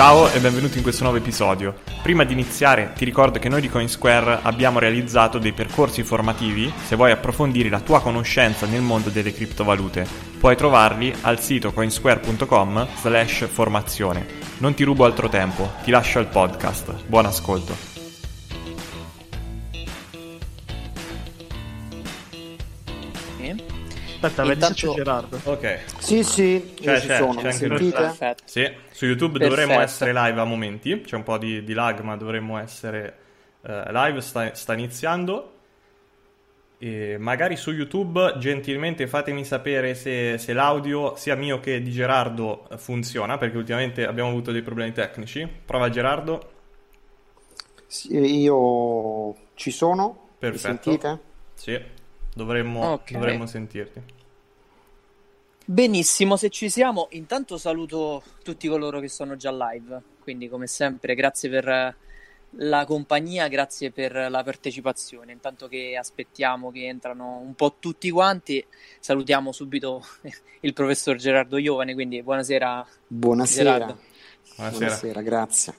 Ciao e benvenuti in questo nuovo episodio. Prima di iniziare ti ricordo che noi di CoinSquare abbiamo realizzato dei percorsi formativi se vuoi approfondire la tua conoscenza nel mondo delle criptovalute. Puoi trovarli al sito coinsquare.com slash formazione. Non ti rubo altro tempo, ti lascio al podcast. Buon ascolto. Aspetta, vedi se c'è Gerardo. Ok. Sì, sì, Cioè, io ci c'è, sono, c'è mi anche sentite? Perfetto. Sì, su YouTube Perfetto. dovremmo essere live a momenti. C'è un po' di, di lag, ma dovremmo essere eh, live. Sta, sta iniziando. E magari su YouTube gentilmente fatemi sapere se, se l'audio sia mio che di Gerardo eh, funziona, perché ultimamente abbiamo avuto dei problemi tecnici. Prova Gerardo. Sì, io ci sono, mi Perfetto. sentite? Sì, dovremmo, Ok. dovremmo sentirti. Benissimo, se ci siamo, intanto saluto tutti coloro che sono già live, quindi come sempre grazie per eh, la compagnia, grazie per la partecipazione. Intanto che aspettiamo che entrano un po' tutti quanti, salutiamo subito il professor Gerardo Iovane, quindi buonasera Buonasera, Gerardo. Buonasera. buonasera, grazie.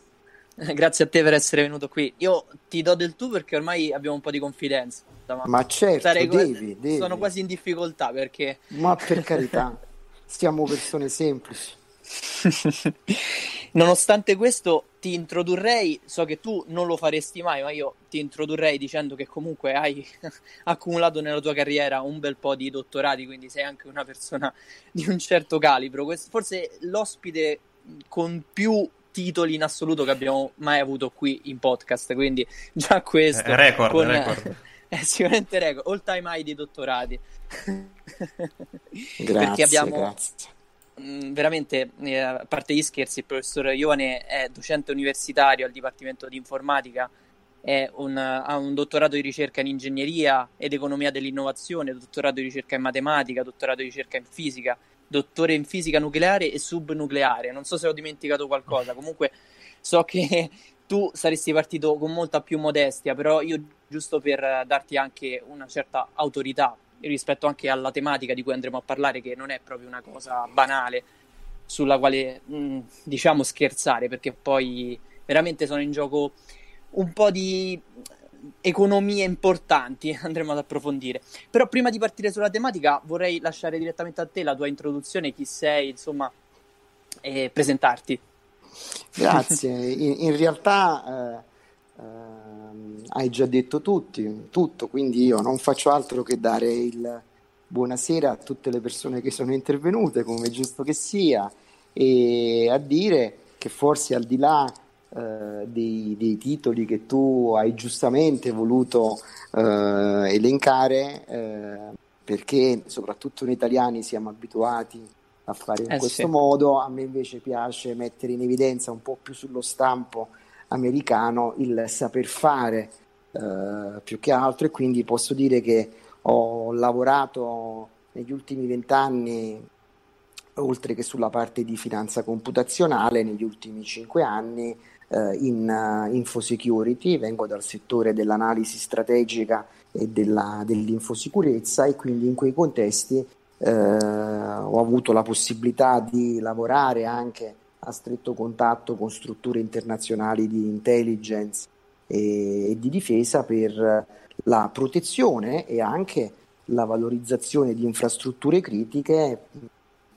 Grazie a te per essere venuto qui. Io ti do del tu perché ormai abbiamo un po' di confidenza. Ma Ma certo, sarei devi, devi. sono quasi in difficoltà perché Ma per carità, siamo persone semplici. Nonostante questo, ti introdurrei, so che tu non lo faresti mai, ma io ti introdurrei dicendo che comunque hai accumulato nella tua carriera un bel po' di dottorati, quindi sei anche una persona di un certo calibro. Questo- forse l'ospite con più titoli in assoluto che abbiamo mai avuto qui in podcast, quindi già questo È record, con- record. È sicuramente record, all time high di dottorati. Grazie, Perché abbiamo grazie. Mm, veramente, eh, a parte gli scherzi, il professor Iovane è docente universitario al Dipartimento di Informatica, è un- ha un dottorato di ricerca in ingegneria ed economia dell'innovazione, dottorato di ricerca in matematica, dottorato di ricerca in fisica, dottore in fisica nucleare e subnucleare. Non so se ho dimenticato qualcosa, comunque so che tu saresti partito con molta più modestia, però io giusto per darti anche una certa autorità rispetto anche alla tematica di cui andremo a parlare, che non è proprio una cosa banale sulla quale mh, diciamo scherzare, perché poi veramente sono in gioco un po' di economie importanti, andremo ad approfondire. Però prima di partire sulla tematica vorrei lasciare direttamente a te la tua introduzione, chi sei, insomma, e presentarti. Grazie, in, in realtà eh, ehm, hai già detto tutti, tutto, quindi io non faccio altro che dare il buonasera a tutte le persone che sono intervenute, come è giusto che sia, e a dire che forse al di là eh, dei, dei titoli che tu hai giustamente voluto eh, elencare, eh, perché soprattutto noi italiani siamo abituati a fare in Eh, questo sì. modo, a me invece piace mettere in evidenza un po' più sullo stampo americano il saper fare eh, più che altro. E quindi posso dire che ho lavorato negli ultimi vent'anni oltre che sulla parte di finanza computazionale negli ultimi cinque anni eh, in uh, infosecurity, vengo dal settore dell'analisi strategica e della, dell'infosicurezza e quindi in quei contesti eh, ho avuto la possibilità di lavorare anche a stretto contatto con strutture internazionali di intelligence e, e di difesa per la protezione e anche la valorizzazione di infrastrutture critiche,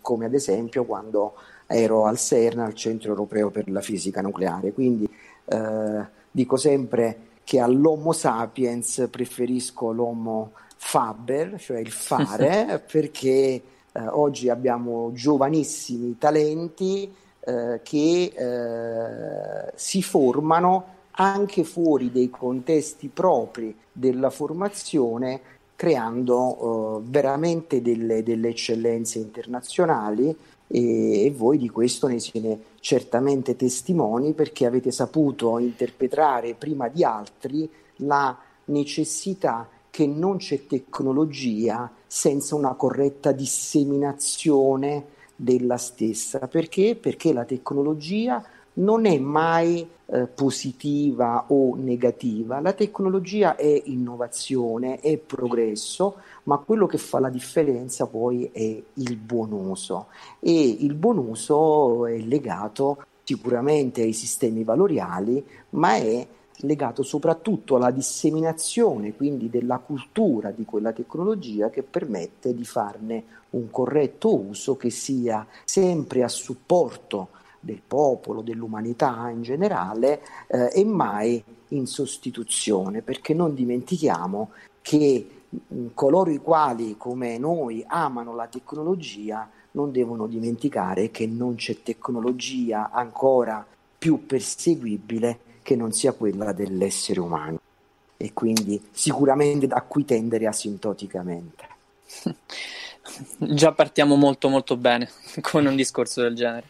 come ad esempio quando ero al CERN, al Centro Europeo per la Fisica Nucleare. Quindi eh, dico sempre che all'Homo sapiens preferisco l'Homo faber, cioè il fare, perché eh, oggi abbiamo giovanissimi talenti eh, che eh, si formano anche fuori dei contesti propri della formazione, creando eh, veramente delle, delle, eccellenze internazionali e, e, voi di questo ne siete certamente testimoni perché avete saputo interpretare prima di altri la necessità che non c'è tecnologia senza una corretta disseminazione della stessa. Perché? Perché la tecnologia non è mai eh, positiva o negativa, la tecnologia è innovazione, è progresso, ma quello che fa la differenza poi è il buon uso e il buon uso è legato sicuramente ai sistemi valoriali, ma è legato soprattutto alla disseminazione quindi della cultura di quella tecnologia che permette di farne un corretto uso che sia sempre a supporto del popolo, dell'umanità in generale eh, e mai in sostituzione, perché non dimentichiamo che coloro i quali come noi amano la tecnologia non devono dimenticare che non c'è tecnologia ancora più perseguibile che non sia quella dell'essere umano e quindi sicuramente da cui tendere asintoticamente. Già partiamo molto molto bene con un discorso del genere.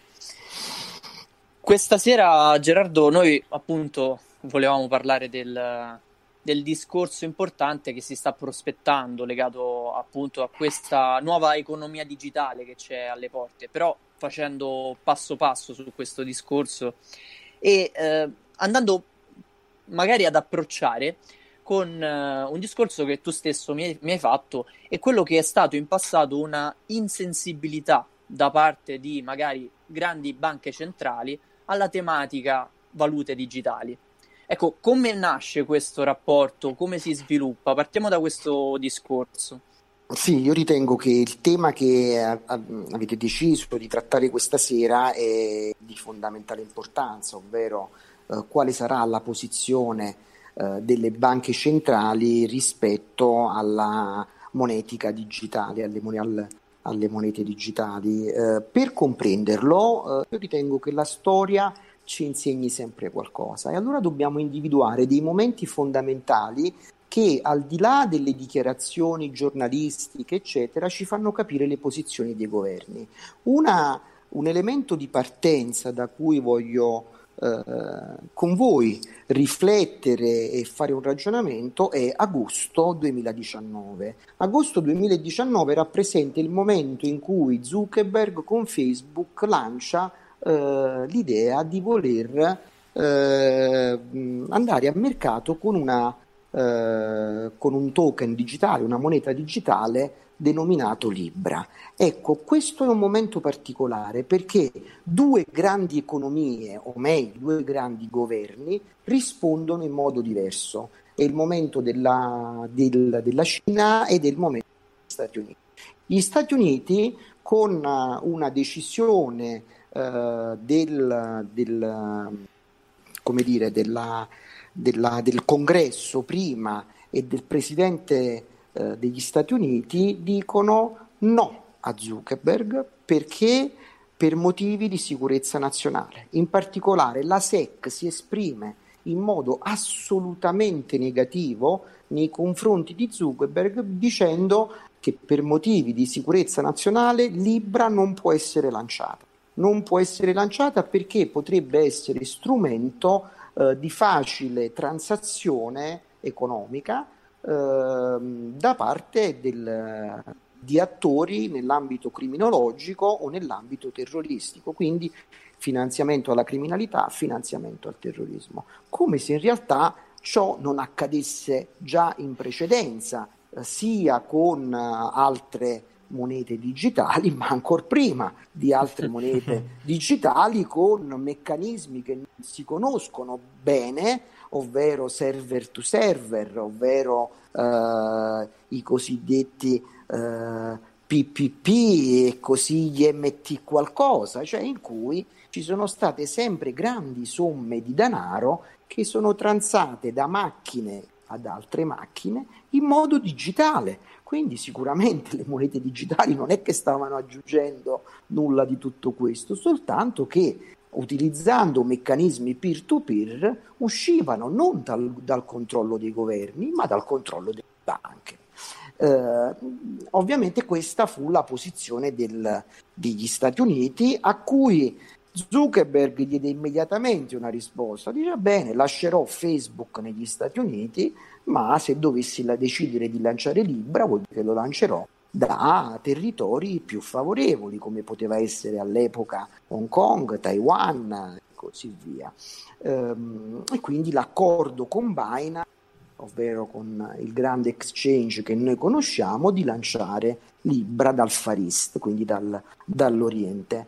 Questa sera, Gerardo, noi appunto volevamo parlare del, del discorso importante che si sta prospettando legato appunto a questa nuova economia digitale che c'è alle porte, però facendo passo passo su questo discorso e eh, andando magari ad approcciare con uh, un discorso che tu stesso mi hai, mi hai, fatto e quello che è stato in passato una insensibilità da parte di magari grandi banche centrali alla tematica valute digitali. Ecco, come nasce questo rapporto? Come si sviluppa? Partiamo da questo discorso. Sì, io ritengo che il tema che avete deciso di trattare questa sera è di fondamentale importanza, ovvero eh, quale sarà la posizione eh, delle banche centrali rispetto alla monetica digitale, alle, al, alle monete digitali. Eh, per comprenderlo, eh, io ritengo che la storia ci insegni sempre qualcosa e allora dobbiamo individuare dei momenti fondamentali che al di là delle dichiarazioni giornalistiche, eccetera, ci fanno capire le posizioni dei governi. Una, un elemento di partenza da cui voglio con voi riflettere e fare un ragionamento è agosto 2019. Agosto 2019 rappresenta il momento in cui Zuckerberg con Facebook lancia eh, l'idea di voler eh, andare a mercato con, una, eh, con un token digitale, una moneta digitale denominato Libra. Ecco, questo è un momento particolare perché due grandi economie, o meglio, due grandi governi, rispondono in modo diverso. È il momento della, del, della Cina ed è il momento degli Stati Uniti. Gli Stati Uniti, con una decisione uh, del, del, come dire, della, della, del congresso prima e del presidente eh, degli Stati Uniti dicono no a Zuckerberg perché per motivi di sicurezza nazionale. In particolare la SEC si esprime in modo assolutamente negativo nei confronti di Zuckerberg dicendo che per motivi di sicurezza nazionale Libra non può essere lanciata. Non può essere lanciata perché potrebbe essere strumento eh, di facile transazione economica da parte del, di attori nell'ambito criminologico o nell'ambito terroristico, quindi finanziamento alla criminalità, finanziamento al terrorismo, come se in realtà ciò non accadesse già in precedenza, eh, sia con eh, altre monete digitali, ma ancora prima di altre monete digitali con meccanismi che non si conoscono bene, ovvero server to server, ovvero eh, i cosiddetti eh, PPP e così gli MT qualcosa, cioè in cui ci sono state sempre grandi somme di denaro che sono transate da macchine ad altre macchine in modo digitale. Quindi sicuramente le monete digitali non è che stavano aggiungendo nulla di tutto questo, soltanto che utilizzando meccanismi peer-to-peer uscivano non dal, dal controllo dei governi, ma dal controllo delle banche. Eh, ovviamente questa fu la posizione del, degli Stati Uniti a cui Zuckerberg diede immediatamente una risposta, dice bene lascerò Facebook negli Stati Uniti ma se dovessi decidere di lanciare Libra vuol dire che lo lancerò da territori più favorevoli come poteva essere all'epoca Hong Kong, Taiwan e così via. Ehm, e quindi l'accordo con Binance ovvero con il grande exchange che noi conosciamo, di lanciare Libra dal Far East, quindi dal, dall'Oriente.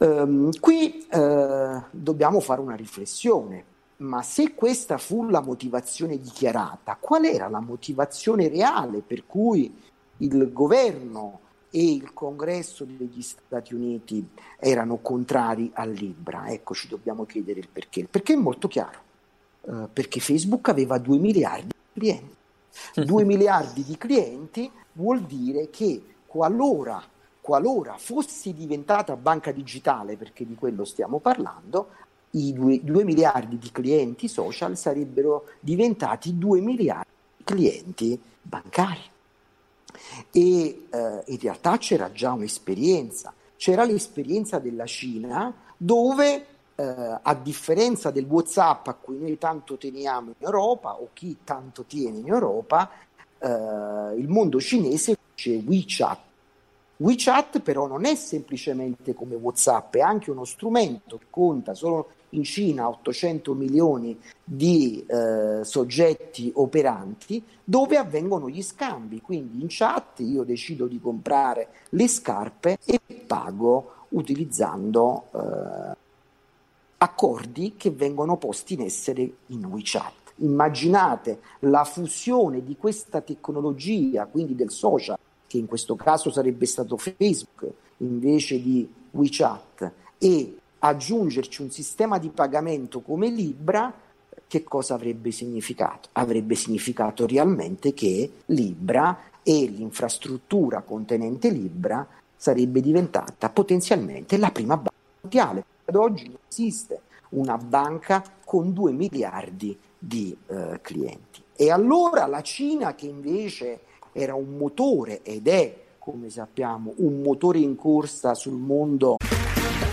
Um, qui uh, dobbiamo fare una riflessione, ma se questa fu la motivazione dichiarata, qual era la motivazione reale per cui il governo e il congresso degli Stati Uniti erano contrari al Libra? Ecco, ci dobbiamo chiedere il perché. perché è molto chiaro eh, perché Facebook aveva 2 miliardi di clienti. 2 miliardi di clienti vuol dire che qualora, qualora fossi diventata banca digitale, perché di quello stiamo parlando, i 2, 2 miliardi di clienti social sarebbero diventati 2 miliardi di clienti bancari. E eh, in realtà c'era già un'esperienza, c'era l'esperienza della Cina dove eh, a differenza del WhatsApp a cui noi tanto teniamo in Europa o chi tanto tiene in Europa, eh, il mondo cinese c'è WeChat. WeChat però non è semplicemente come WhatsApp, è anche uno strumento che conta solo in Cina 800 milioni di eh, soggetti operanti dove avvengono gli scambi. Quindi in chat io decido di comprare le scarpe e pago utilizzando eh, accordi che vengono posti in essere in WeChat. Immaginate la fusione di questa tecnologia, quindi del social, che in questo caso sarebbe stato Facebook invece di WeChat, e aggiungerci un sistema di pagamento come Libra, che cosa avrebbe significato? Avrebbe significato realmente che Libra e l'infrastruttura contenente Libra sarebbe diventata potenzialmente la prima banca mondiale ad oggi non esiste una banca con 2 miliardi di eh, clienti. E allora la Cina, che invece era un motore ed è, come sappiamo, un motore in corsa sul mondo.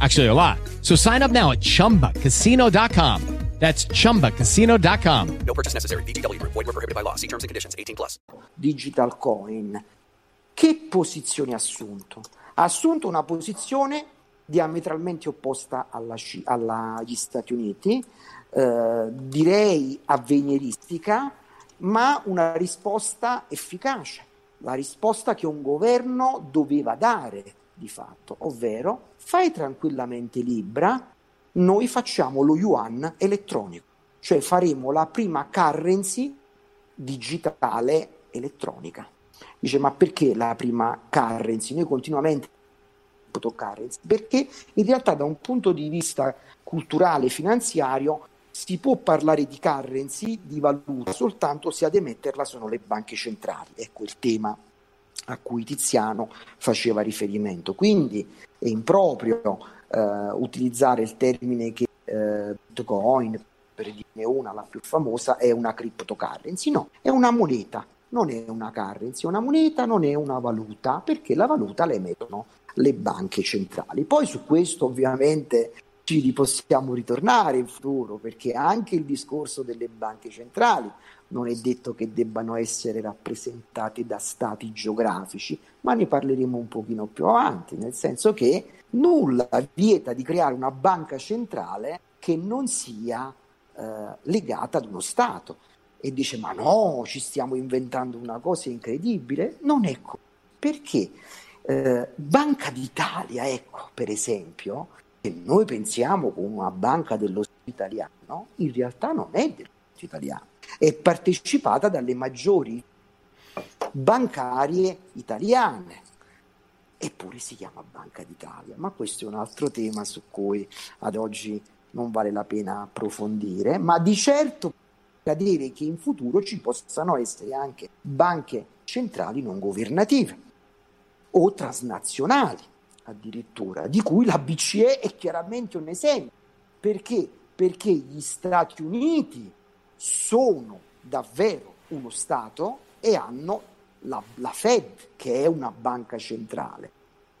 Actually, a lot. So sign up now at chumbacasino.com. That's chumbacasino.com. No purchase necessary. BGW. Void were prohibited by law. See terms and conditions 18 plus. Digital Coin. Che posizione ha assunto? Ha assunto una posizione diametralmente opposta alla, alla, agli Stati Uniti, eh, direi avveniristica, ma una risposta efficace, la risposta che un governo doveva dare di fatto, ovvero fai tranquillamente Libra, noi facciamo lo yuan elettronico, cioè faremo la prima currency digitale elettronica. Dice, ma perché la prima currency? Noi continuamente currency, perché in realtà da un punto di vista culturale e finanziario si può parlare di currency, di valuta, soltanto se ad emetterla sono le banche centrali. Ecco il tema a cui Tiziano faceva riferimento. Quindi è improprio eh, utilizzare il termine che eh, Bitcoin, per dirne una, la più famosa, è una cryptocurrency. No, è una moneta, non è una currency, una moneta non è una valuta, perché la valuta la emettono le banche centrali. Poi su questo ovviamente ci possiamo ritornare in futuro, perché anche il discorso delle banche centrali non è detto che debbano essere rappresentate da stati geografici, ma ne parleremo un pochino più avanti, nel senso che nulla vieta di creare una banca centrale che non sia eh, legata ad uno Stato. E dice, ma no, ci stiamo inventando una cosa incredibile. Non è così. Perché eh, Banca d'Italia, ecco, per esempio, che noi pensiamo come una banca dello Stato italiano, in realtà non è dello Stato italiano è partecipata dalle maggiori bancarie italiane. Eppure si chiama Banca d'Italia, ma questo è un altro tema su cui ad oggi non vale la pena approfondire, ma di certo accadere che in futuro ci possano essere anche banche centrali non governative o transnazionali addirittura, di cui la BCE è chiaramente un esempio. Perché? Perché gli Stati Uniti sono davvero uno Stato e hanno la, la Fed, che è una banca centrale.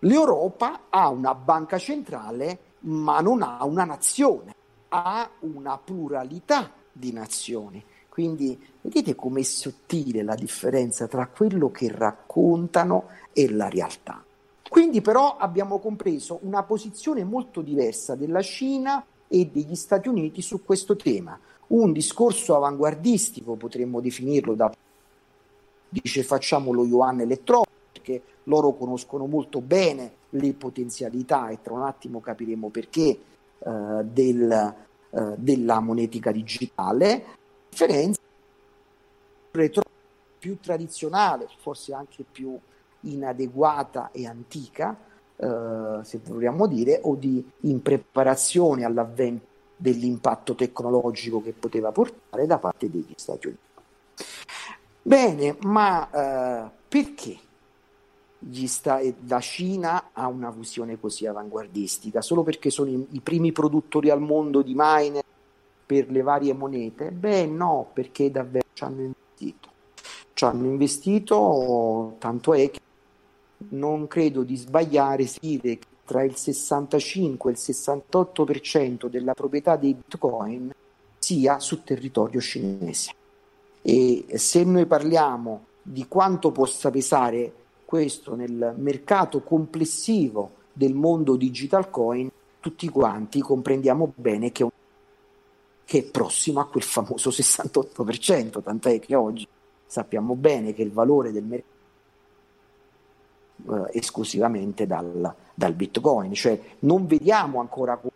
L'Europa ha una banca centrale, ma non ha una nazione, ha una pluralità di nazioni. Quindi vedete com'è sottile la differenza tra quello che raccontano e la realtà. Quindi però abbiamo compreso una posizione molto diversa della Cina e degli Stati Uniti su questo tema un discorso avanguardistico, potremmo definirlo da dice facciamo lo yuan elettronico perché loro conoscono molto bene le potenzialità e tra un attimo capiremo perché eh, del, eh, della monetica digitale. Differenza retro più tradizionale forse anche più inadeguata e antica eh, se vogliamo dire o di impreparazione all'avvento dell'impatto tecnologico che poteva portare da parte degli Stati Uniti. Bene, ma eh, perché sta- la Cina ha una visione così avanguardistica? Solo perché sono i, i primi produttori al mondo di miner per le varie monete? Beh, no, perché davvero ci hanno investito. Ci hanno investito, tanto è che non credo di sbagliare se dire che tra il 65 e il 68% della proprietà dei bitcoin sia su territorio cinese. E se noi parliamo di quanto possa pesare questo nel mercato complessivo del mondo digital coin, tutti quanti comprendiamo bene che, è prossimo a quel famoso 68%, tant'è che oggi sappiamo bene che il valore del mercato eh, esclusivamente dal, dal, bitcoin, cioè non vediamo ancora con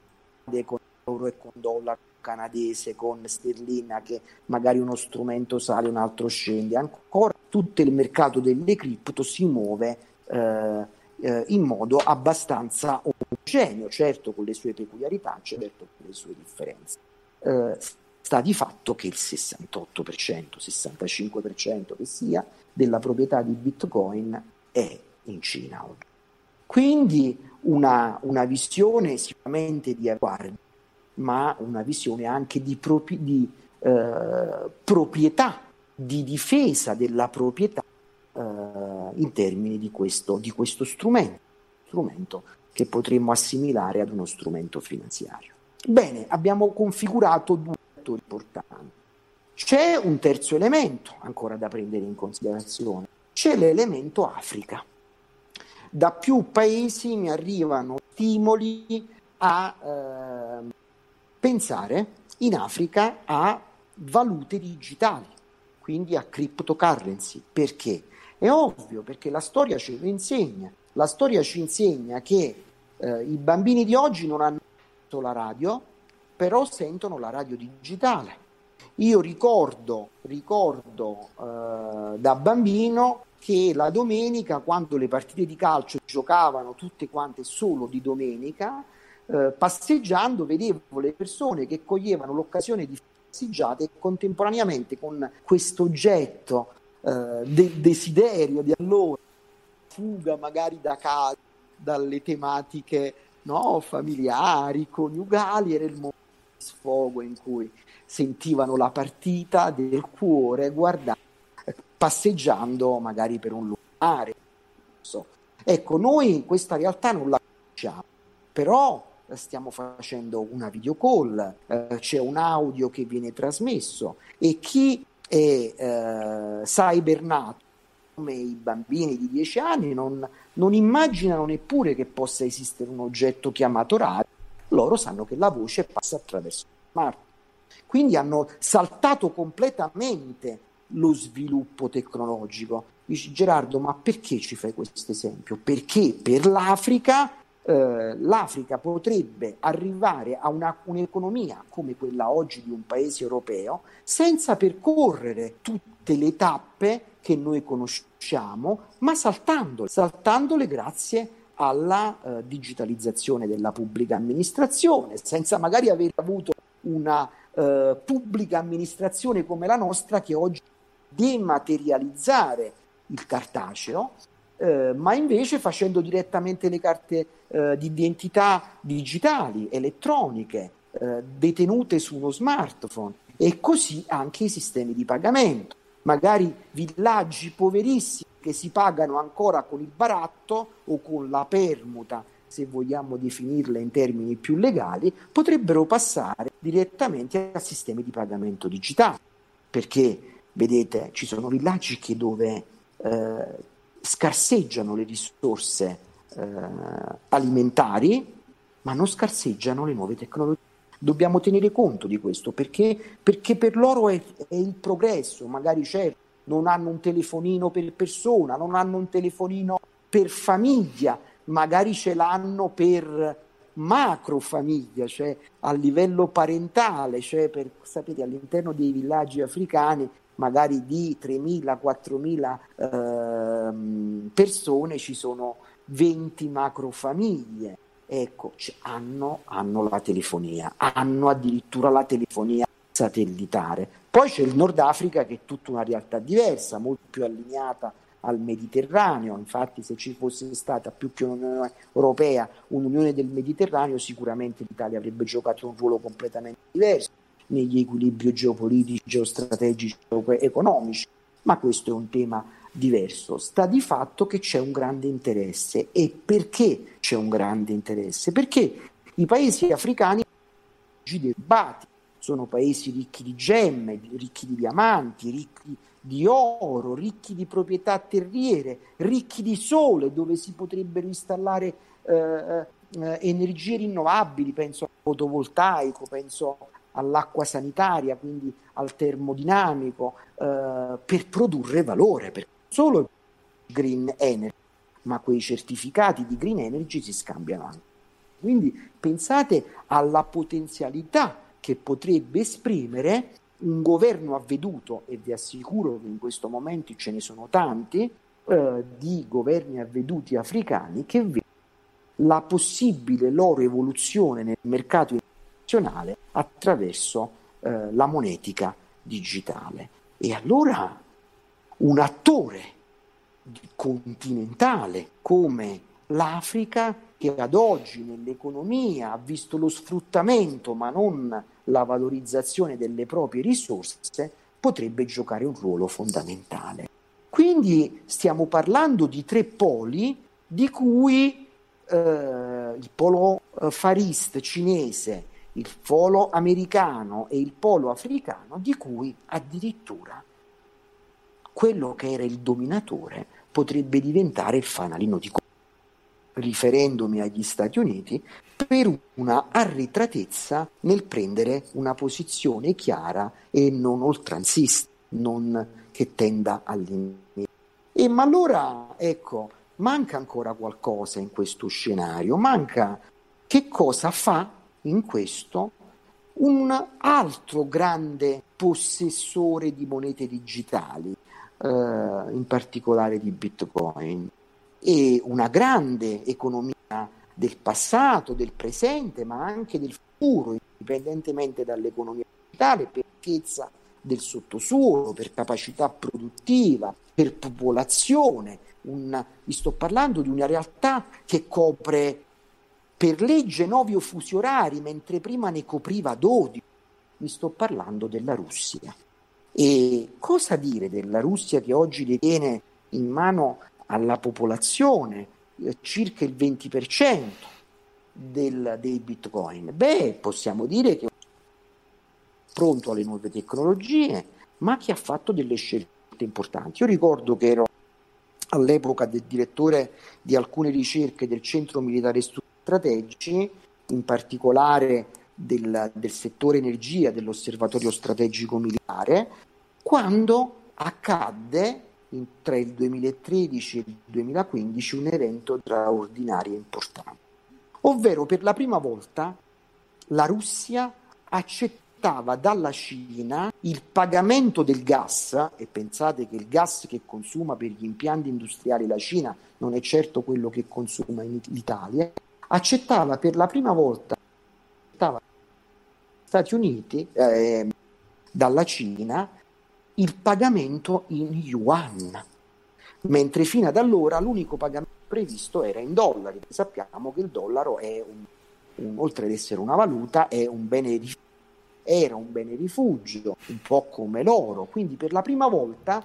euro e con dollaro canadese, con sterlina che magari uno strumento sale, un altro scende, ancora tutto il mercato delle cripto si muove eh, eh, in modo abbastanza omogeneo, certo con le sue peculiarità, certo con le sue differenze. Eh, sta di fatto che il 68%, 65% che sia della proprietà di Bitcoin è in Cina oggi. Quindi una, una visione sicuramente di aguardi, ma una visione anche di, propi, di eh, proprietà, di difesa della proprietà eh, in termini di questo, di questo strumento, strumento che potremmo assimilare ad uno strumento finanziario. Bene, abbiamo configurato due fattori importanti. C'è un terzo elemento ancora da prendere in considerazione, c'è l'elemento Africa da più paesi mi arrivano stimoli a eh, pensare in Africa a valute digitali, quindi a cryptocurrency. Perché? È ovvio, perché la storia ce lo insegna. La storia ci insegna che eh, i bambini di oggi non hanno la radio, però sentono la radio digitale. Io ricordo, ricordo eh, da bambino che la domenica, quando le partite di calcio giocavano tutte quante solo di domenica, eh, passeggiando vedevo le persone che coglievano l'occasione di passeggiate e contemporaneamente con questo oggetto eh, del desiderio di allora, fuga magari da casa, dalle tematiche no, familiari, coniugali, era il momento di sfogo in cui sentivano la partita del cuore guardando, passeggiando magari per un lugar. Ecco, noi questa realtà non la conosciamo, però stiamo facendo una video call, eh, c'è un audio che viene trasmesso e chi è eh, cybernato come i bambini di 10 anni non, non, immaginano neppure che possa esistere un oggetto chiamato radio, loro sanno che la voce passa attraverso il smartphone. Quindi hanno saltato completamente lo sviluppo tecnologico. Dici Gerardo, ma perché ci fai questo esempio? Perché per l'Africa eh, l'Africa potrebbe arrivare a una, un'economia come quella oggi di un paese europeo senza percorrere tutte le tappe che noi conosciamo, ma saltandole, saltandole grazie alla eh, digitalizzazione della pubblica amministrazione, senza magari aver avuto una eh, pubblica amministrazione come la nostra che oggi dematerializzare il cartaceo eh, ma invece facendo direttamente le carte eh, di identità digitali, elettroniche, eh, detenute su uno smartphone e così anche i sistemi di pagamento. Magari villaggi poverissimi che si pagano ancora con il baratto o con la permuta, se vogliamo definirla in termini più legali, potrebbero passare direttamente a sistemi di pagamento digitali. Perché, vedete, ci sono villaggi che dove eh, scarseggiano le risorse eh, alimentari, ma non scarseggiano le nuove tecnologie. Dobbiamo tenere conto di questo perché, perché per loro è, è, il progresso, magari certo non hanno un telefonino per persona, non hanno un telefonino per famiglia, magari ce l'hanno per macro famiglia, cioè a livello parentale, cioè per, sapete all'interno dei villaggi africani magari di 3.000, 4.000 eh, persone ci sono 20 macrofamiglie. Ecco, cioè, hanno, hanno la telefonia, hanno addirittura la telefonia satellitare. Poi c'è il Nord Africa che è tutta una realtà diversa, molto più allineata al Mediterraneo. Infatti, se ci fosse stata più che un'Unione Europea, un'Unione del Mediterraneo, sicuramente l'Italia avrebbe giocato un ruolo completamente diverso negli equilibri geopolitici, geostrategici, economici, ma questo è un tema diverso. Sta di fatto che c'è un grande interesse. E perché c'è un grande interesse? Perché i paesi africani derbati sono paesi ricchi di gemme, ricchi di diamanti, ricchi di oro, ricchi di proprietà terriere, ricchi di sole, dove si potrebbero installare eh, eh, energie rinnovabili, penso al fotovoltaico, penso all'acqua sanitaria, quindi al termodinamico, eh, per produrre valore, perché solo green energy, ma quei certificati di green energy si scambiano anche. Quindi pensate alla potenzialità che potrebbe esprimere un governo avveduto, e vi assicuro che in questo momento ce ne sono tanti, eh, di governi avveduti africani che vedono la possibile loro evoluzione nel mercato internazionale attraverso eh, la monetica digitale. E allora un attore continentale come l'Africa, che ad oggi nell'economia ha visto lo sfruttamento ma non la valorizzazione delle proprie risorse, potrebbe giocare un ruolo fondamentale. Quindi stiamo parlando di tre poli di cui eh, il polo eh, farist cinese il polo americano e il polo africano, di cui addirittura quello che era il dominatore potrebbe diventare il fanalino di coda, riferendomi agli Stati Uniti, per una arretratezza nel prendere una posizione chiara e non oltranzista, non che tenda all'inizio. E ma allora, ecco, manca ancora qualcosa in questo scenario, manca che cosa fa in questo un altro grande possessore di monete digitali, eh, in particolare di Bitcoin, e una grande economia del passato, del presente, ma anche del futuro, indipendentemente dall'economia digitale, per ricchezza del sottosuolo, per capacità produttiva, per popolazione. Un, vi sto parlando di una realtà che copre per legge nove fusi orari, mentre prima ne copriva 12. Vi sto parlando della Russia. E cosa dire della Russia che oggi detiene in mano alla popolazione eh, circa il 20% del, dei bitcoin? Beh, possiamo dire che è pronto alle nuove tecnologie, ma che ha fatto delle scelte importanti. Io ricordo che ero all'epoca del direttore di alcune ricerche del Centro Militare Studi Strategici, in particolare del, del settore energia dell'Osservatorio Strategico Militare, quando accadde in, tra il 2013 e il 2015 un evento straordinario e importante, ovvero per la prima volta la Russia accettava dalla Cina il pagamento del gas, e pensate che il gas che consuma per gli impianti industriali la Cina non è certo quello che consuma in Italia, accettava per la prima volta Stati Uniti eh, dalla Cina il pagamento in yuan, mentre fino ad allora l'unico pagamento previsto era in dollari. Sappiamo che il dollaro è un, un, oltre ad essere una valuta, è un bene rifugio, era un bene rifugio, un po' come l'oro. Quindi per la prima volta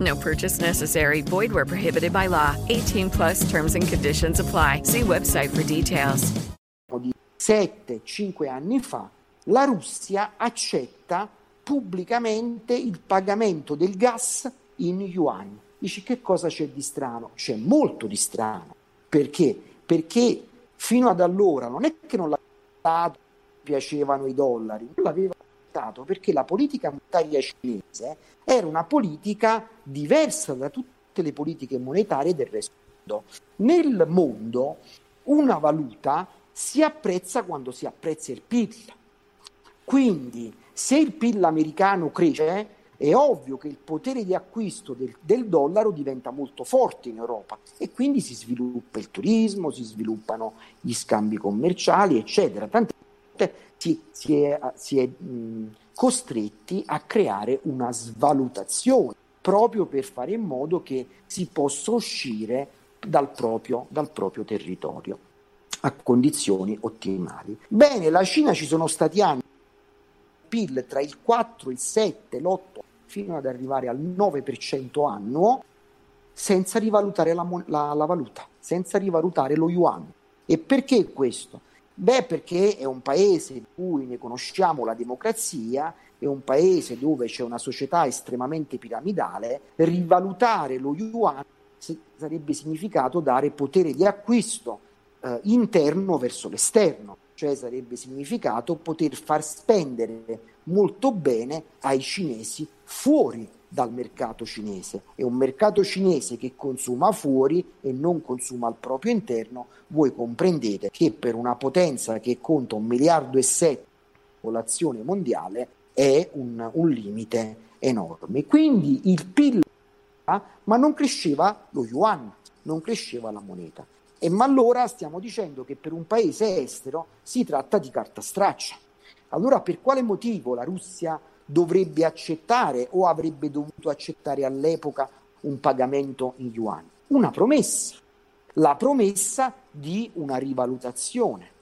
No purchase necessary. Void where prohibited by law. 18 plus terms and conditions apply. See website for details. Di 7-5 anni fa la Russia accetta pubblicamente il pagamento del gas in yuan. Dici che cosa c'è di strano? C'è molto di strano. Perché? Perché fino ad allora non è che non l'aveva piacevano i dollari, non l'aveva accettato perché la politica monetaria cinese era una politica diversa da tutte le politiche monetarie del resto del mondo. Nel mondo una valuta si apprezza quando si apprezza il PIL quindi se il PIL americano cresce, è ovvio che il potere di acquisto del, del, dollaro diventa molto forte in Europa e quindi si sviluppa il turismo, si sviluppano gli scambi commerciali, eccetera. Tante volte si, si è, si è mh, costretti a creare una svalutazione proprio per fare in modo che si possa uscire dal proprio, dal proprio territorio a condizioni ottimali. Bene, la Cina ci sono stati anni PIL tra il 4, il 7, l'8 fino ad arrivare al 9% annuo senza rivalutare la, la, la valuta, senza rivalutare lo yuan. E perché questo? Beh, perché è un paese in cui ne conosciamo la democrazia, è un paese dove c'è una società estremamente piramidale, rivalutare lo yuan sarebbe significato dare potere di acquisto eh, interno verso l'esterno cioè sarebbe significato poter far spendere molto bene ai cinesi fuori dal mercato cinese. E un mercato cinese che consuma fuori e non consuma al proprio interno, voi comprendete che per una potenza che conta un miliardo e sette popolazione mondiale è un, un limite enorme. Quindi il PIL, ma non cresceva lo yuan, non cresceva la moneta. E ma allora stiamo dicendo che per un paese estero si tratta di carta straccia. Allora per quale motivo la Russia dovrebbe accettare o avrebbe dovuto accettare all'epoca un pagamento in yuan? Una promessa, la promessa di una rivalutazione.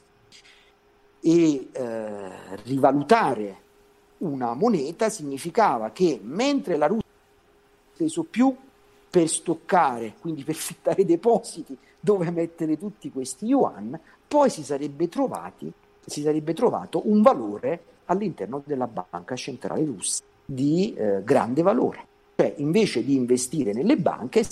E eh, rivalutare una moneta significava che mentre la Russia ha speso più per stoccare, quindi per fittare depositi dove mettere tutti questi yuan, poi si sarebbe, trovati, si sarebbe trovato un valore all'interno della banca centrale russa di eh, grande valore. Cioè, invece di investire nelle banche,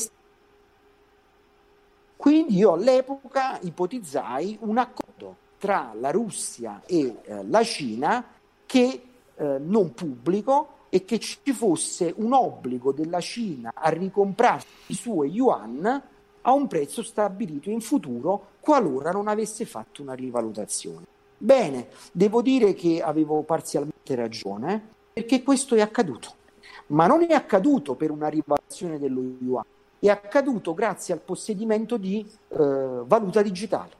quindi io all'epoca ipotizzai un accordo tra la Russia e eh, la Cina che eh, non pubblico e che ci fosse un obbligo della Cina a ricomprare i suoi yuan a un prezzo stabilito in futuro qualora non avesse fatto una rivalutazione. Bene, devo dire che avevo parzialmente ragione perché questo è accaduto, ma non è accaduto per una rivalutazione dello yuan, è accaduto grazie al possedimento di eh, valuta digitale,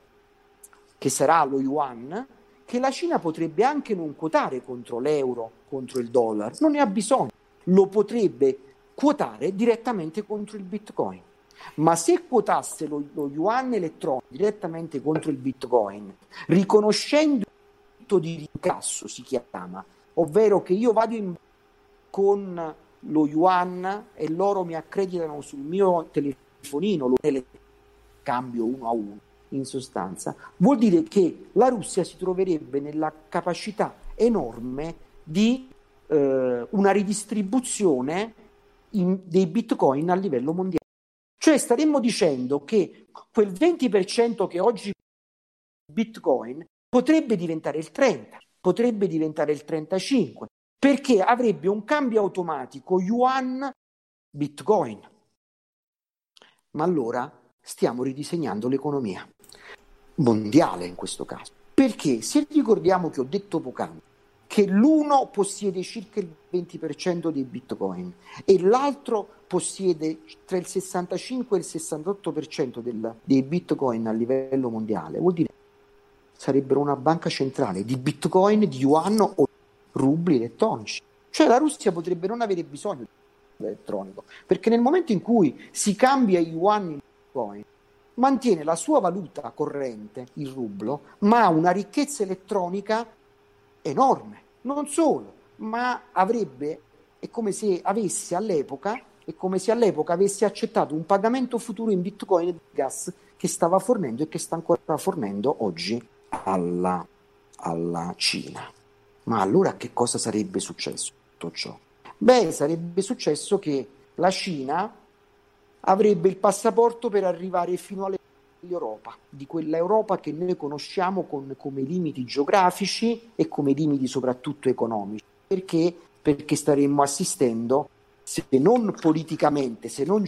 che sarà lo yuan, che la Cina potrebbe anche non quotare contro l'euro, contro il dollaro, non ne ha bisogno, lo potrebbe quotare direttamente contro il bitcoin. Ma se quotasse lo, lo yuan elettronico direttamente contro il bitcoin, riconoscendo il di ricasso, si chiama, ovvero che io vado in con lo yuan e loro mi accreditano sul mio telefonino, lo cambio uno a uno in sostanza, vuol dire che la Russia si troverebbe nella capacità enorme di eh, una ridistribuzione in, dei bitcoin a livello mondiale. Cioè staremmo dicendo che quel 20% che oggi bitcoin potrebbe diventare il 30, potrebbe diventare il 35, perché avrebbe un cambio automatico yuan bitcoin. Ma allora stiamo ridisegnando l'economia mondiale in questo caso. Perché se ricordiamo che ho detto poc'anzi che l'uno possiede circa il 20% dei bitcoin e l'altro possiede tra il 65 e il 68% del, dei bitcoin a livello mondiale, vuol dire sarebbero una banca centrale di bitcoin, di yuan o rubli elettronici. Cioè la Russia potrebbe non avere bisogno di elettronico, perché nel momento in cui si cambia yuan in bitcoin, mantiene la sua valuta corrente, il rublo, ma ha una ricchezza elettronica enorme. Non solo, ma avrebbe, è come se avesse all'epoca, è come se all'epoca avesse accettato un pagamento futuro in bitcoin di gas che stava fornendo e che sta ancora fornendo oggi alla, alla Cina. Ma allora che cosa sarebbe successo tutto ciò? Beh, sarebbe successo che la Cina avrebbe il passaporto per arrivare fino all'Europa, di quella Europa che noi conosciamo con, come limiti geografici e come limiti soprattutto economici. Perché? Perché staremmo assistendo, se non politicamente, se non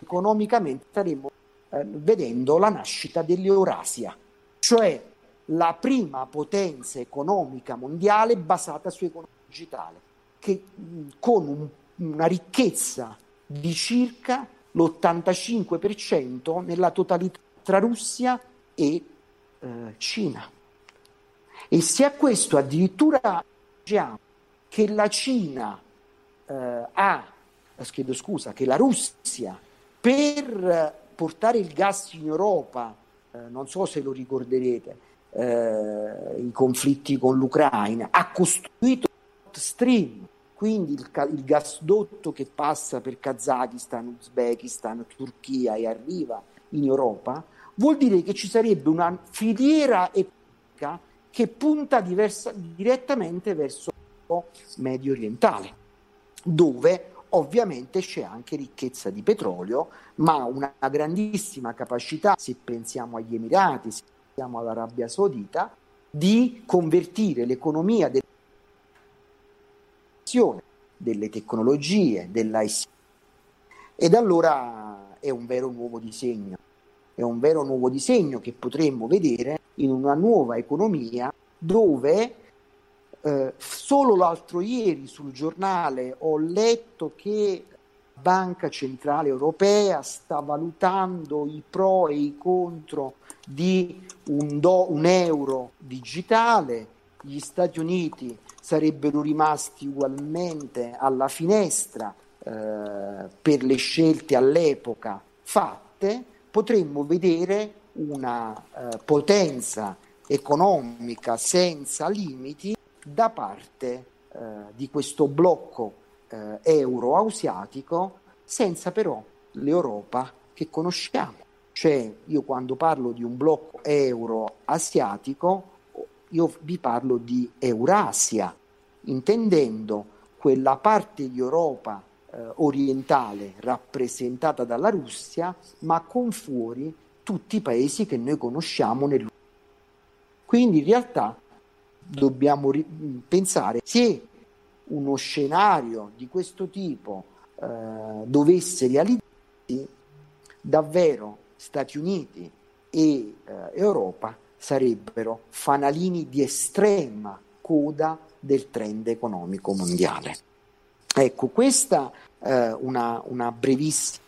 economicamente, staremmo eh, vedendo la nascita dell'Eurasia, cioè la prima potenza economica mondiale basata su economia digitale, che con un, una ricchezza di circa l'85% nella totalità tra Russia e eh, Cina. E se a questo addirittura diciamo che la Cina eh, ha, eh, chiedo scusa, che la Russia per portare il gas in Europa, eh, non so se lo ricorderete, eh, i conflitti con l'Ucraina, ha costruito Stream, quindi il, il, gasdotto che passa per Kazakistan, Uzbekistan, Turchia e arriva in Europa, vuol dire che ci sarebbe una filiera economica che punta diversa, direttamente verso il medio orientale, dove ovviamente c'è anche ricchezza di petrolio, ma una grandissima capacità, se pensiamo agli Emirati, se pensiamo all'Arabia Saudita, di convertire l'economia del delle tecnologie, dell'IC. Ed allora è un vero nuovo disegno, è un vero nuovo disegno che potremmo vedere in una nuova economia dove eh, solo l'altro ieri sul giornale ho letto che la Banca Centrale Europea sta valutando i pro e i contro di un, do, un euro digitale, gli Stati Uniti sarebbero rimasti ugualmente alla finestra eh, per le scelte all'epoca fatte, potremmo vedere una eh, potenza economica senza limiti da parte eh, di questo blocco eh, euro-asiatico senza però l'Europa che conosciamo. Cioè io quando parlo di un blocco euro-asiatico io vi parlo di Eurasia, intendendo quella parte di Europa eh, orientale rappresentata dalla Russia, ma con fuori tutti i paesi che noi conosciamo nel quindi in realtà dobbiamo ri- pensare se uno scenario di questo tipo eh, dovesse realizzarsi, davvero Stati Uniti e eh, Europa sarebbero fanalini di estrema coda del trend economico mondiale. Ecco, questa è eh, una, una brevissima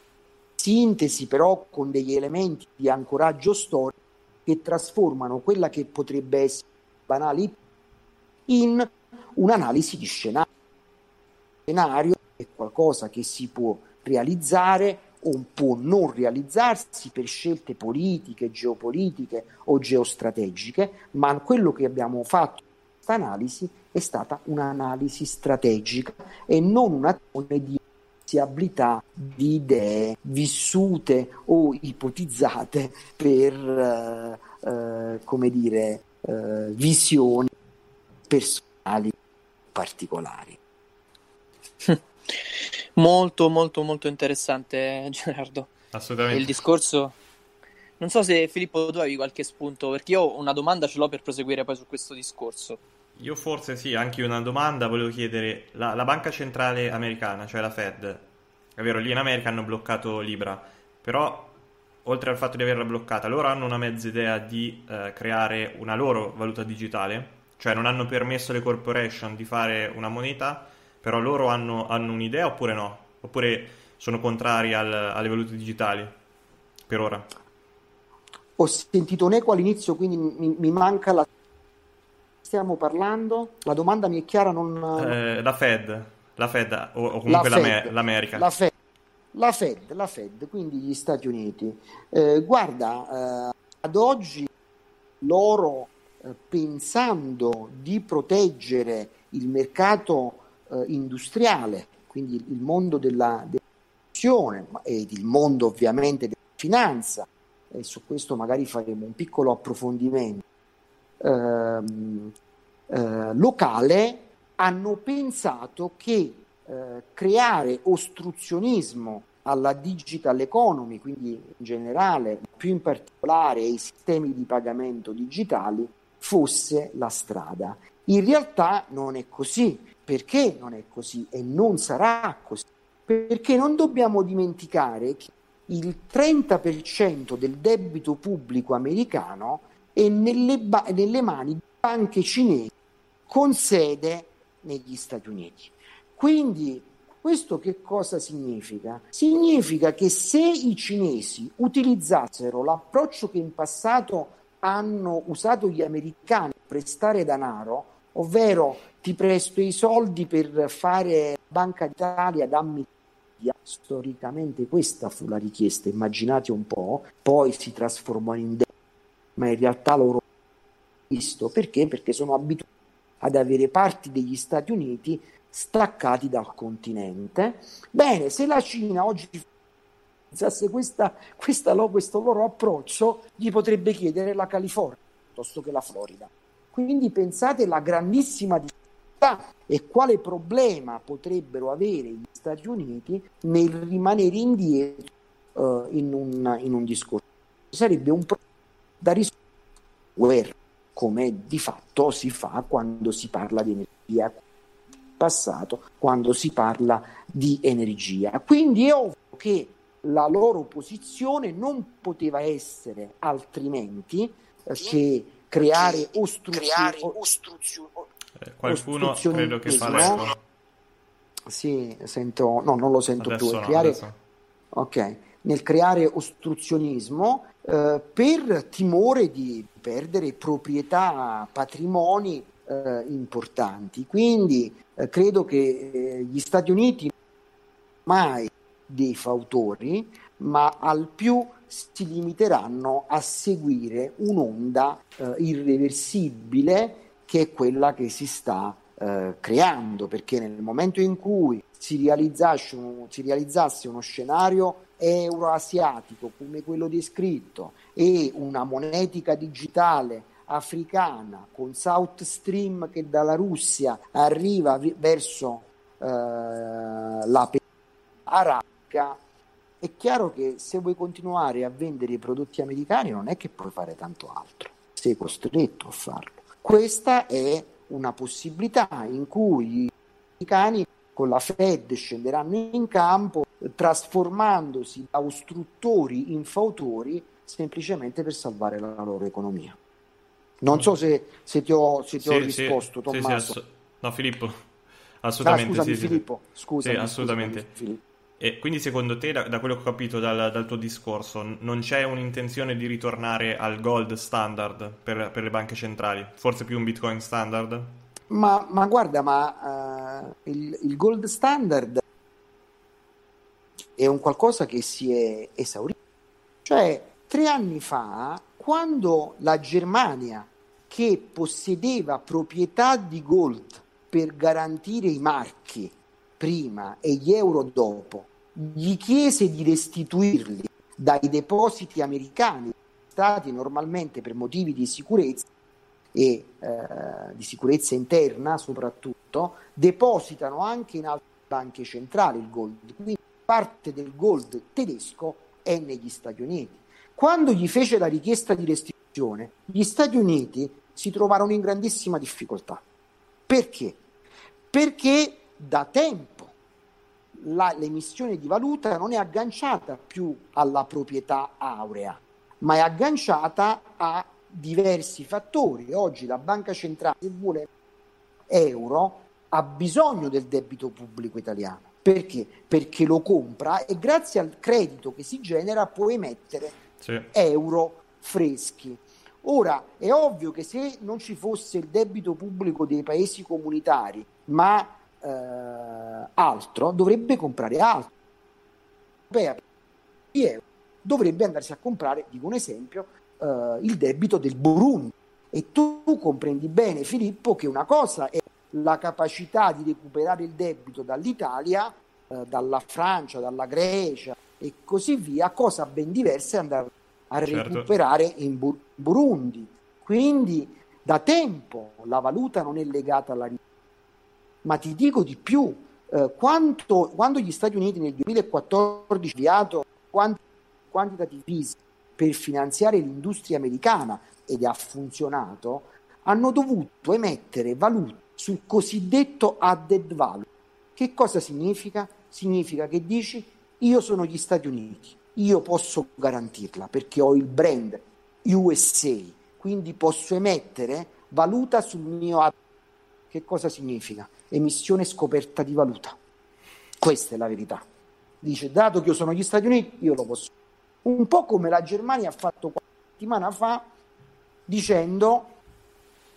sintesi, però con degli elementi di ancoraggio storico che trasformano quella che potrebbe essere banale in un'analisi di scenario. Scenario è qualcosa che si può realizzare o può non realizzarsi per scelte politiche, geopolitiche o geostrategiche, ma quello che abbiamo fatto in questa analisi è stata un'analisi strategica e non un'azione di abilità di idee vissute o ipotizzate per, eh, eh, come dire, eh, visioni personali particolari. Molto, molto, molto interessante, Gerardo. Assolutamente. Il discorso. Non so se Filippo tu avevi qualche spunto, perché io una domanda ce l'ho per proseguire poi su questo discorso. Io forse sì, anche io una domanda volevo chiedere. La, la banca centrale americana, cioè la Fed, è vero, lì in America hanno bloccato Libra, però oltre al fatto di averla bloccata, loro hanno una mezza idea di eh, creare una loro valuta digitale, cioè non hanno permesso alle corporation di fare una moneta, però loro hanno, hanno un'idea oppure no? Oppure sono contrari al, alle valute digitali per ora? Ho sentito un eco all'inizio, quindi mi, mi manca la stiamo parlando? La domanda mi è chiara, non... Eh, la Fed, la Fed o, o comunque la Fed, l'America. La Fed, la Fed, la Fed, quindi gli Stati Uniti. Eh, guarda, eh, ad oggi loro, pensando di proteggere il mercato eh, industriale, quindi il mondo della, della e il mondo ovviamente della finanza, e su questo magari faremo un piccolo approfondimento, ehm, eh, locale hanno pensato che eh, creare ostruzionismo alla digital economy, quindi in generale, più in particolare ai sistemi di pagamento digitali, fosse la strada. In realtà non è così. Perché non è così e non sarà così? Perché non dobbiamo dimenticare che il 30% del debito pubblico americano è nelle, ba- nelle mani di banche cinesi con sede negli Stati Uniti. Quindi questo che cosa significa? Significa che se i cinesi utilizzassero l'approccio che in passato hanno usato gli americani per prestare denaro, ovvero ti presto i soldi per fare Banca d'Italia, dammi storicamente questa fu la richiesta, immaginate un po', poi si trasformò in debito, ma in realtà loro visto perché? Perché sono abituati ad avere parti degli Stati Uniti staccati dal continente. Bene, se la Cina oggi usasse questa, questa, questo loro approccio, gli potrebbe chiedere la California piuttosto che la Florida. Quindi pensate alla grandissima difficoltà e quale problema potrebbero avere gli Stati Uniti nel rimanere indietro uh, in, un, in, un, discorso. Sarebbe un problema da risolvere come di fatto si fa quando si parla di energia passato, quando si parla di energia. Quindi è ovvio che la loro posizione non poteva essere altrimenti eh, che creare, ostru- creare ostruzio- eh, qualcuno credo che fa l'eco. Sì, sento, no, non lo sento adesso più. No, creare, ok, nel creare ostruzionismo eh, per timore di perdere proprietà, patrimoni eh, importanti. Quindi eh, credo che eh, gli Stati Uniti mai dei fautori, ma al più si limiteranno a seguire un'onda eh, irreversibile che è quella che si sta eh, creando, perché nel momento in cui si realizzasse, un, si realizzasse uno scenario euroasiatico come quello descritto e una monetica digitale africana con South Stream che dalla Russia arriva vi- verso eh, la penisola arabica, è chiaro che se vuoi continuare a vendere i prodotti americani non è che puoi fare tanto altro, sei costretto a farlo. Questa è una possibilità in cui i americani con la Fed scenderanno in campo trasformandosi da ostruttori in fautori semplicemente per salvare la loro economia. Non so se, se ti ho, se ti ho Sì, risposto, sì, Tommaso. sì, assu- no, Filippo. Ah, Assolutamente scusami, sì, sì. Filippo. Scusami, assolutamente. scusami, Filippo. E quindi secondo te, da, da quello che ho capito dal, dal tuo discorso, non c'è un'intenzione di ritornare al gold standard per, per le banche centrali? Forse più un bitcoin standard? Ma, ma guarda, ma eh, il, il gold standard è un qualcosa che si è esaurito. Cioè, tre anni fa, quando la Germania, che possedeva proprietà di gold per garantire i marchi prima e gli euro dopo, gli chiese di restituirli dai depositi americani, stati normalmente per motivi di sicurezza, e eh, di sicurezza interna soprattutto, depositano anche in altre banche centrali il gold. Quindi parte del gold tedesco è negli Stati Uniti. Quando gli fece la richiesta di restituzione, gli Stati Uniti si trovarono in grandissima difficoltà. Perché? Perché da tempo la- l'emissione di valuta non è agganciata più alla proprietà aurea, ma è agganciata a diversi fattori. Oggi la banca centrale, se vuole euro, ha bisogno del debito pubblico italiano. Perché? Perché lo compra e grazie al credito che si genera può emettere Sì. euro freschi. Ora è ovvio che se non ci fosse il debito pubblico dei paesi comunitari, ma eh, altro, dovrebbe comprare altro. Dovrebbe andarsi a comprare, dico un esempio, eh, il debito del Burundi. E tu comprendi bene, Filippo, che una cosa è la capacità di recuperare il debito dall'Italia, eh, dalla Francia, dalla Grecia e così via, cosa ben diversa è andare a Certo. recuperare in Bu- Burundi. Quindi da tempo la valuta non è legata alla ricerca. Ma ti dico di più, eh, quanto- quando gli Stati Uniti nel 2014 hanno avviato quant- quantitative easing per finanziare l'industria americana ed ha funzionato, hanno dovuto emettere valuta sul cosiddetto added value. Che cosa significa? Significa che dici io sono gli Stati Uniti, io posso garantirla perché ho il brand USA, quindi posso emettere valuta sul mio added. Che cosa significa? Emissione scoperta di valuta. Questa è la verità. Dice, dato che io sono gli Stati Uniti, io lo posso. Un po' come la Germania ha fatto qualche settimana fa, dicendo,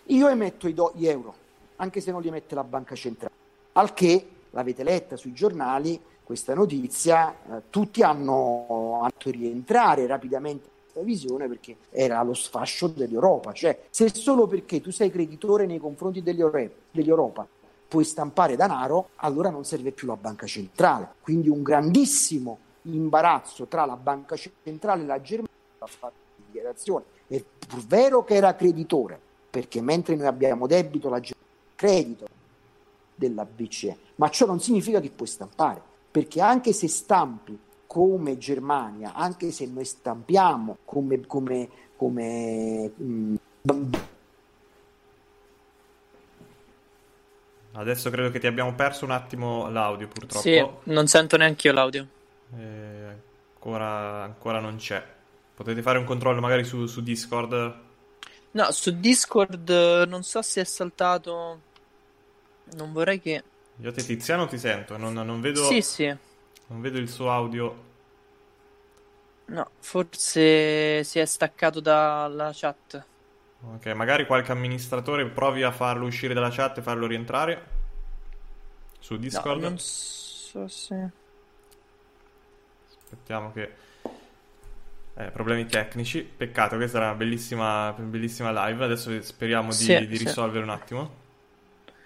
io emetto do- gli euro, anche se non li emette la banca centrale. Al che, l'avete letta sui giornali, questa notizia, eh, tutti hanno fatto rientrare rapidamente questa visione perché era lo sfascio dell'Europa. Cioè, se solo perché tu sei creditore nei confronti dell'Europa puoi stampare denaro, allora non serve più la banca centrale. Quindi un grandissimo imbarazzo tra la banca centrale e la Germania ha fatto dichiarazione. È pur vero che era creditore, perché mentre noi abbiamo debito, la Germania ha credito della BCE, ma ciò non significa che puoi stampare, perché anche se stampi come Germania, anche se noi stampiamo come, come, come mh, Adesso credo che ti abbiamo perso un attimo l'audio, purtroppo. Sì, non sento neanche io l'audio. Eh, ancora, ancora non c'è. Potete fare un controllo magari su, su Discord? No, su Discord eh, non so se è saltato. Non vorrei che. Io te Tiziano ti sento, non, non vedo, Sì, sì. non vedo il suo audio. No, forse si è staccato dalla chat. Ok, magari qualche amministratore provi a farlo uscire dalla chat e farlo rientrare. Su No, Discord. non so se. Aspettiamo che... Eh, problemi tecnici, peccato, questa era una bellissima, bellissima live, adesso speriamo di, Sì, di sì. risolvere un attimo.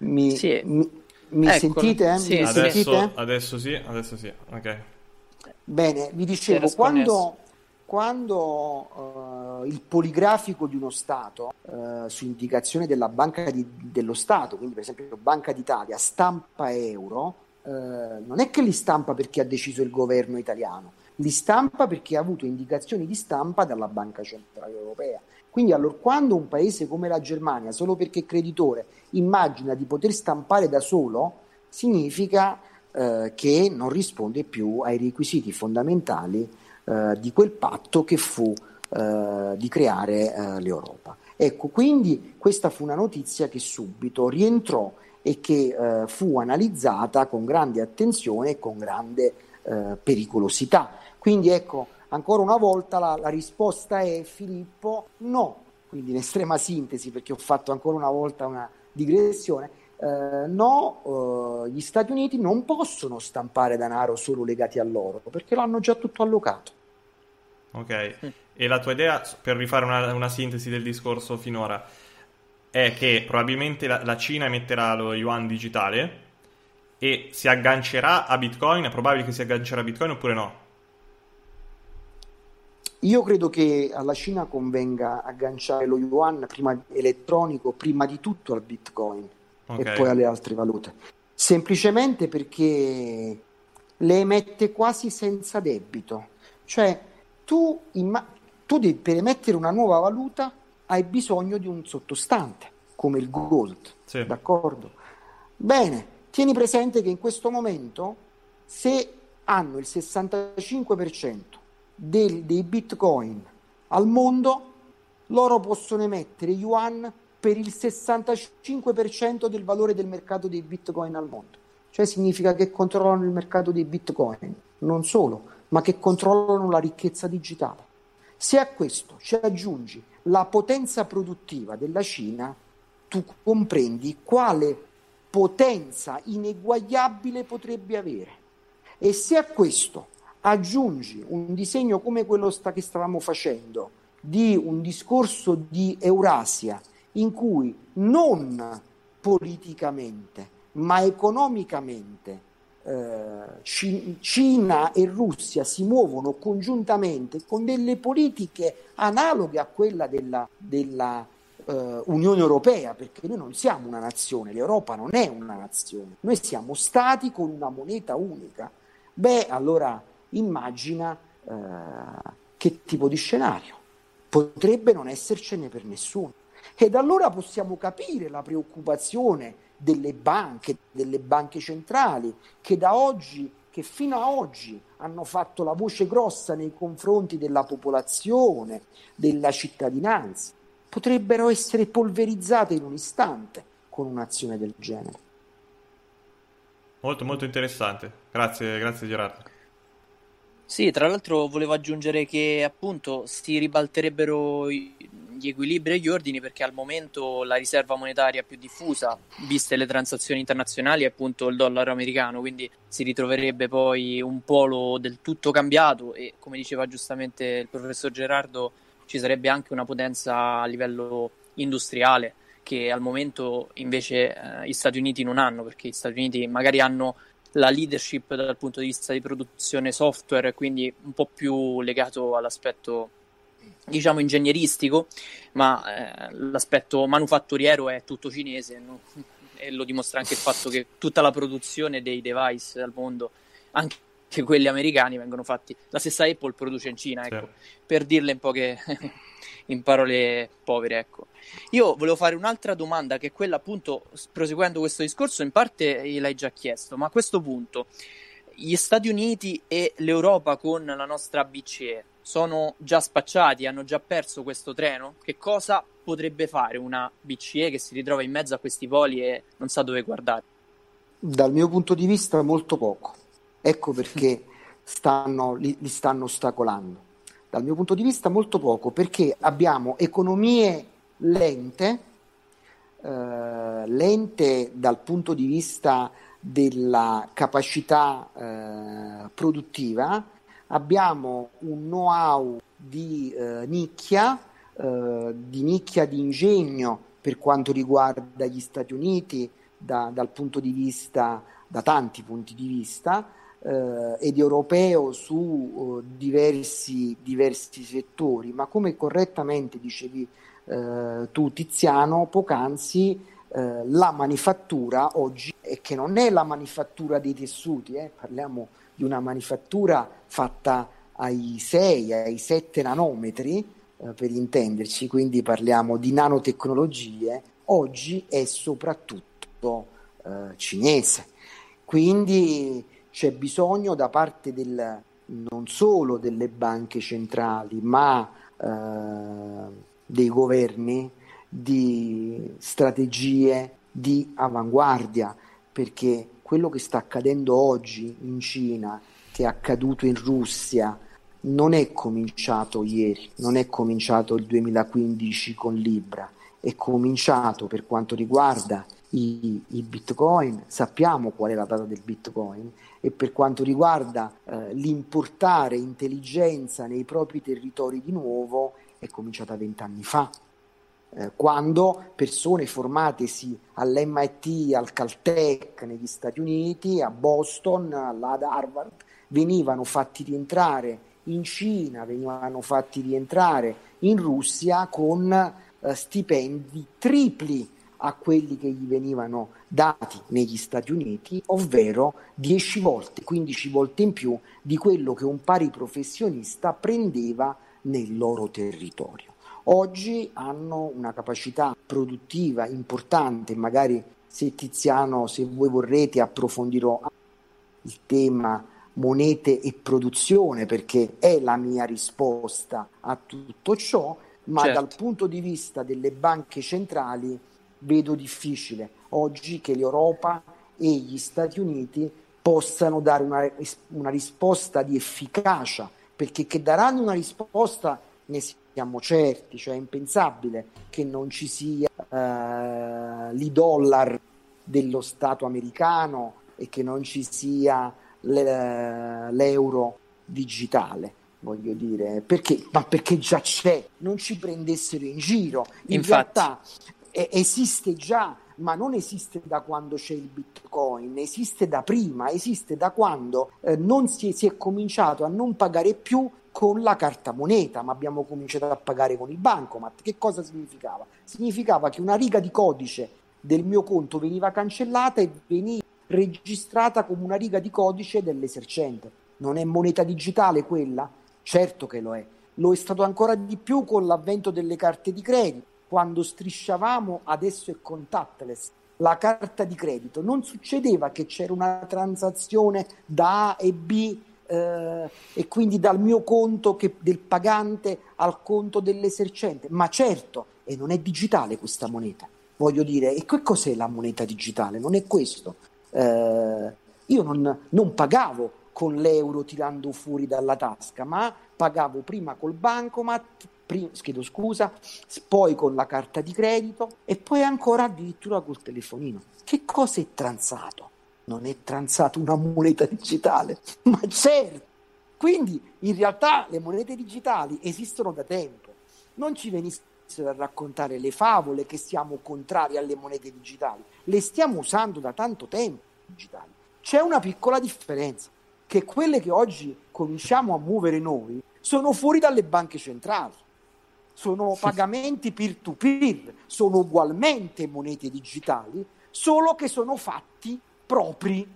Mi, Sì. mi- mi Eccolo. sentite? Sì, Mi sì. sentite? Adesso, adesso sì, adesso sì, ok. Bene, vi dicevo, quando, quando, eh, il poligrafico di uno Stato, eh, su indicazione della Banca di- dello Stato, quindi per esempio Banca d'Italia, stampa euro, eh, non è che li stampa perché ha deciso il governo italiano, li stampa perché ha avuto indicazioni di stampa dalla Banca Centrale Europea. Quindi allora, quando un paese come la Germania, solo perché creditore, immagina di poter stampare da solo, significa che non risponde più ai requisiti fondamentali eh, di quel patto che fu eh, di creare eh, l'Europa. Ecco, quindi questa fu una notizia che subito rientrò e che eh, fu analizzata con grande attenzione e con grande pericolosità. Quindi ecco, ancora una volta la, la risposta è Filippo no, quindi in estrema sintesi perché ho fatto ancora una volta una digressione, eh, no, eh, gli Stati Uniti non possono stampare denaro solo legati all'oro perché l'hanno già tutto allocato. Ok, e la tua idea, per rifare una, una sintesi del discorso finora, è che probabilmente la, la Cina emetterà lo yuan digitale e si aggancerà a Bitcoin? È probabile che si aggancerà a Bitcoin oppure no? Io credo che alla Cina convenga agganciare lo yuan prima elettronico, prima di tutto al Bitcoin Ok. e poi alle altre valute. Semplicemente perché le emette quasi senza debito. Cioè, tu, imma- tu devi- per emettere una nuova valuta hai bisogno di un sottostante, come il gold, Sì. d'accordo? Bene, tieni presente che in questo momento, se hanno il 65% del- dei bitcoin al mondo, loro possono emettere yuan per il 65% del valore del mercato dei bitcoin al mondo. Cioè significa che controllano il mercato dei bitcoin, non solo, ma che controllano la ricchezza digitale. Se a questo ci aggiungi la potenza produttiva della Cina, tu comprendi quale potenza ineguagliabile potrebbe avere. E se a questo aggiungi un disegno come quello sta- che stavamo facendo, di un discorso di Eurasia, in cui non politicamente, ma economicamente Cina e Russia si muovono congiuntamente con delle politiche analoghe a quella della, della, eh, Unione Europea, perché noi non siamo una nazione, l'Europa non è una nazione, noi siamo stati con una moneta unica. Beh, allora immagina eh, che tipo di scenario. Potrebbe non essercene per nessuno. Ed allora possiamo capire la preoccupazione delle banche, delle banche centrali, che da oggi, che fino a oggi hanno fatto la voce grossa nei confronti della popolazione, della cittadinanza, potrebbero essere polverizzate in un istante con un'azione del genere. Molto molto interessante. Grazie, grazie Gerardo. Sì, tra l'altro volevo aggiungere che appunto si ribalterebbero i- gli equilibri e gli ordini perché al momento la riserva monetaria più diffusa, viste le transazioni internazionali, è appunto il dollaro americano, quindi si ritroverebbe poi un polo del tutto cambiato e come diceva giustamente il professor Gerardo, ci sarebbe anche una potenza a livello industriale che al momento invece eh, gli Stati Uniti non hanno, perché gli Stati Uniti magari hanno la leadership dal punto di vista di produzione software, quindi un po' più legato all'aspetto diciamo ingegneristico, ma eh, l'aspetto manufatturiero è tutto cinese no? e lo dimostra anche il fatto che tutta la produzione dei device al mondo, anche quelli americani, vengono fatti. La stessa Apple produce in Cina, ecco, per dirle in poche in parole povere, ecco. Io volevo fare un'altra domanda che è quella appunto, proseguendo questo discorso, in parte gliel'hai già chiesto, ma a questo punto gli Stati Uniti e l'Europa con la nostra BCE sono già spacciati, hanno già perso questo treno? Che cosa potrebbe fare una BCE che si ritrova in mezzo a questi poli e non sa dove guardare? Dal mio punto di vista molto poco. Ecco perché stanno, li, li stanno ostacolando. Dal mio punto di vista molto poco, perché abbiamo economie lente, eh, lente dal punto di vista della capacità eh, produttiva, abbiamo un know-how di eh, nicchia, eh, di nicchia di ingegno per quanto riguarda gli Stati Uniti da, dal punto di vista, da tanti punti di vista, eh, ed europeo su eh, diversi, diversi settori, ma come correttamente dicevi eh, tu Tiziano poc'anzi, eh, la manifattura oggi, e che non è la manifattura dei tessuti, parliamo di una manifattura fatta ai 6, ai 7 nanometri, eh, per intenderci, quindi parliamo di nanotecnologie, oggi è soprattutto eh, cinese. Quindi c'è bisogno da parte del, non solo delle banche centrali, ma eh, dei governi di strategie di avanguardia, perché quello che sta accadendo oggi in Cina, che è accaduto in Russia, non è cominciato ieri, non è cominciato il 2015 con Libra, è cominciato per quanto riguarda i, i bitcoin, sappiamo qual è la data del bitcoin e per quanto riguarda eh, l'importare intelligenza nei propri territori di nuovo è cominciata vent'anni fa. Eh, quando persone formatesi all'MIT, al Caltech negli Stati Uniti, a Boston, ad Harvard, venivano fatti rientrare in Cina, venivano fatti rientrare in Russia con eh, stipendi tripli a quelli che gli venivano dati negli Stati Uniti, ovvero 10 volte, 15 volte in più di quello che un pari professionista prendeva nel loro territorio. Oggi hanno una capacità produttiva importante, magari se Tiziano, se voi vorrete, approfondirò il tema monete e produzione perché è la mia risposta a tutto ciò, ma certo. dal punto di vista delle banche centrali vedo difficile oggi che l'Europa e gli Stati Uniti possano dare una, una risposta di efficacia, perché che daranno una risposta ne siamo certi, cioè è impensabile che non ci sia uh, l'e-dollar dello Stato americano e che non ci sia le, l'euro digitale voglio dire, perché? Ma perché già c'è, non ci prendessero in giro. In Infatti. realtà eh, esiste già, ma non esiste da quando c'è il bitcoin, esiste da prima, esiste da quando eh, non si, si è cominciato a non pagare più con la carta moneta, ma abbiamo cominciato a pagare con il bancomat. Che cosa significava? Significava che una riga di codice del mio conto veniva cancellata e veniva registrata come una riga di codice dell'esercente. Non è moneta digitale quella? Certo che lo è. Lo è stato ancora di più con l'avvento delle carte di credito. Quando strisciavamo, adesso è contactless. La carta di credito non succedeva che c'era una transazione da A e B eh, e quindi dal mio conto che, del pagante al conto dell'esercente, ma certo, e non è digitale questa moneta. Voglio dire, e che cos'è la moneta digitale? Non è questo. Eh, io non, non pagavo con l'euro tirando fuori dalla tasca, ma pagavo prima col bancomat, prima, chiedo scusa, poi con la carta di credito e poi ancora addirittura col telefonino. Che cosa è transato? Non è transato una moneta digitale, ma certo. Quindi in realtà le monete digitali esistono da tempo. Non ci venissero a raccontare le favole che siamo contrari alle monete digitali. Le stiamo usando da tanto tempo digitali. C'è una piccola differenza che quelle che oggi cominciamo a muovere noi sono fuori dalle banche centrali, sono pagamenti peer-to-peer, sono ugualmente monete digitali, solo che sono fatti propri,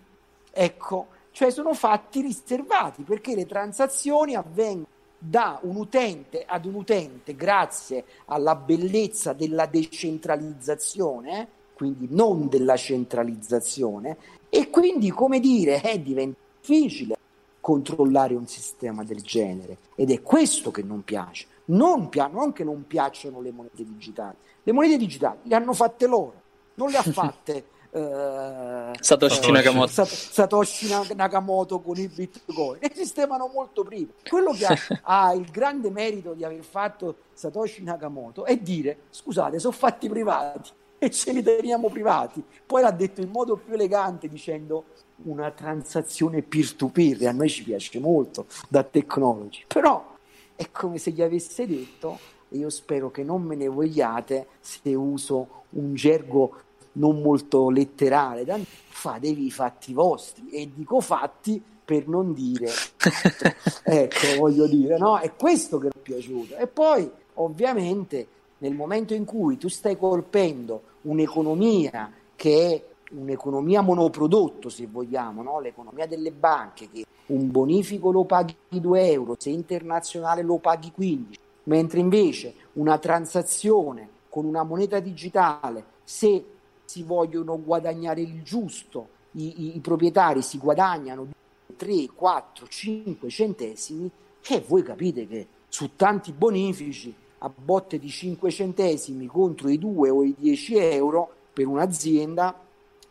ecco, cioè sono fatti riservati perché le transazioni avvengono da un utente ad un utente grazie alla bellezza della decentralizzazione, quindi non della centralizzazione, e quindi, come dire, è diventato difficile controllare un sistema del genere. Ed è questo che non piace. Non, pi- non che non piacciono le monete digitali, le monete digitali le hanno fatte loro, non le ha fatte Uh, Satoshi, Nakamoto. Satoshi Nakamoto con i bitcoin esistevano molto prima quello che ha, ha, il grande merito di aver fatto Satoshi Nakamoto è dire scusate sono fatti privati e ce li teniamo privati. Poi l'ha detto in modo più elegante dicendo una transazione peer-to-peer, e a noi ci piace molto da technology, però è come se gli avesse detto, io spero che non me ne vogliate se uso un gergo non molto letterale, fatevi i fatti vostri, e dico fatti per non dire, ecco, voglio dire, no? È questo che mi è piaciuto. E poi, ovviamente, nel momento in cui tu stai colpendo un'economia che è un'economia monoprodotto, se vogliamo, no? l'economia delle banche, che un bonifico lo paghi 2 euro, se internazionale lo paghi 15, mentre invece una transazione con una moneta digitale, se si vogliono guadagnare il giusto, i, i, i proprietari si guadagnano 3, 4, 5 centesimi, e voi capite che su tanti bonifici a botte di 5 centesimi contro i 2 o i 10 euro per un'azienda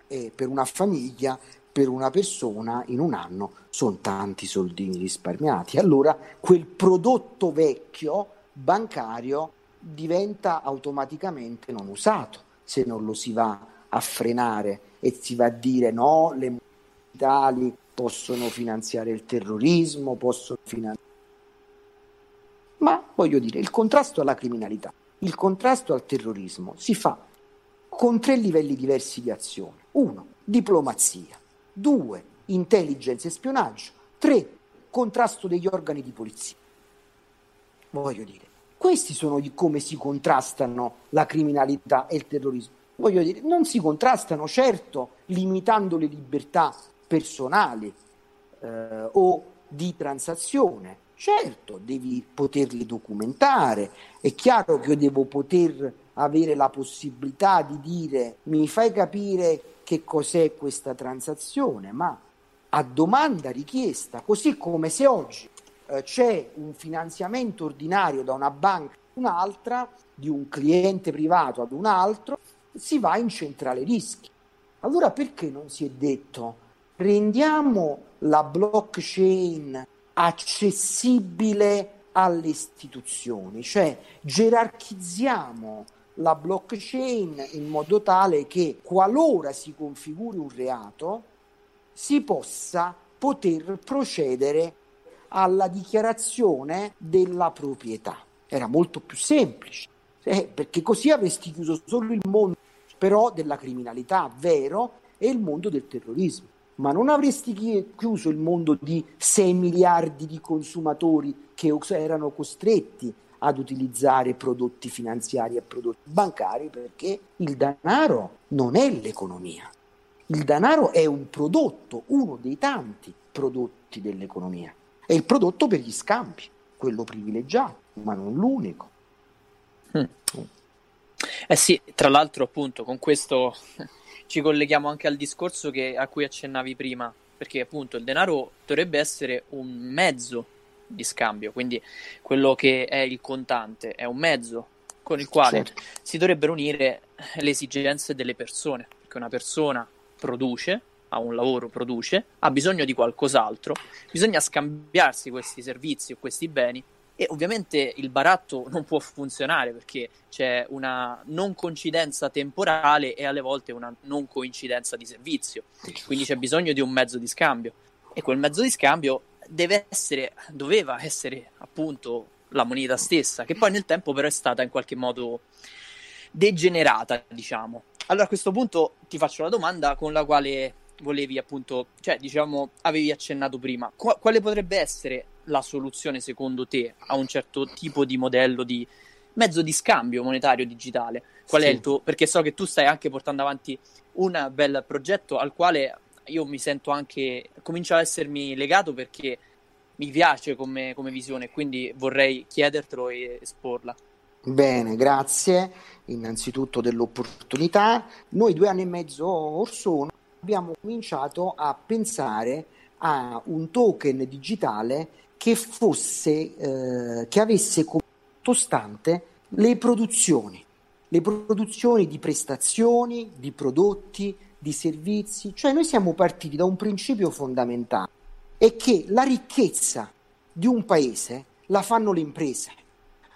e per una famiglia, per una persona in un anno sono tanti soldini risparmiati. Allora quel prodotto vecchio bancario diventa automaticamente non usato se non lo si va a frenare e si va a dire no, le monetali possono finanziare il terrorismo, possono finanziare ma voglio dire, il contrasto alla criminalità, il contrasto al terrorismo si fa con tre livelli diversi di azione. Uno, diplomazia. Due, intelligence e spionaggio. Tre, contrasto degli organi di polizia. Voglio dire, questi sono come si contrastano la criminalità e il terrorismo. Voglio dire, non si contrastano certo limitando le libertà personali eh, o di transazione, Certo, devi poterli documentare, è chiaro che io devo poter avere la possibilità di dire mi fai capire che cos'è questa transazione, ma a domanda richiesta, così come se oggi eh, c'è un finanziamento ordinario da una banca ad un'altra, di un cliente privato ad un altro, si va in centrale rischi. Allora perché non si è detto rendiamo la blockchain accessibile alle istituzioni, cioè gerarchizziamo la blockchain in modo tale che qualora si configuri un reato si possa poter procedere alla dichiarazione della proprietà. Era molto più semplice, eh, perché così avresti chiuso solo il mondo però della criminalità, vero, e il mondo del terrorismo ma non avresti chiuso il mondo di 6 miliardi di consumatori che erano costretti ad utilizzare prodotti finanziari e prodotti bancari perché il denaro non è l'economia. Il denaro è un prodotto, uno dei tanti prodotti dell'economia. È il prodotto per gli scambi, quello privilegiato, ma non l'unico. Mm. Eh sì, tra l'altro appunto con questo ci colleghiamo anche al discorso che, a cui accennavi prima, perché appunto il denaro dovrebbe essere un mezzo di scambio, quindi quello che è il contante è un mezzo con il quale certo. si dovrebbero unire le esigenze delle persone, perché una persona produce, ha un lavoro, produce, ha bisogno di qualcos'altro, bisogna scambiarsi questi servizi o questi beni e ovviamente il baratto non può funzionare perché c'è una non coincidenza temporale e alle volte una non coincidenza di servizio. Quindi c'è bisogno di un mezzo di scambio. E quel mezzo di scambio deve essere, doveva essere appunto la moneta stessa, che poi nel tempo però è stata in qualche modo degenerata, diciamo. Allora a questo punto ti faccio la domanda con la quale volevi appunto, cioè diciamo, avevi accennato prima. Qu- quale potrebbe essere la soluzione secondo te a un certo tipo di modello di mezzo di scambio monetario digitale? Qual sì. è il tuo? Perché so che tu stai anche portando avanti un bel progetto al quale io mi sento anche, comincio a essermi legato perché mi piace come, come visione, quindi vorrei chiedertelo e esporla. Bene, grazie innanzitutto dell'opportunità. Noi due anni e mezzo or sono abbiamo cominciato a pensare a un token digitale che fosse, eh, che avesse come sottostante le produzioni, le produzioni di prestazioni, di prodotti, di servizi, cioè noi siamo partiti da un principio fondamentale, è che la ricchezza di un paese la fanno le imprese,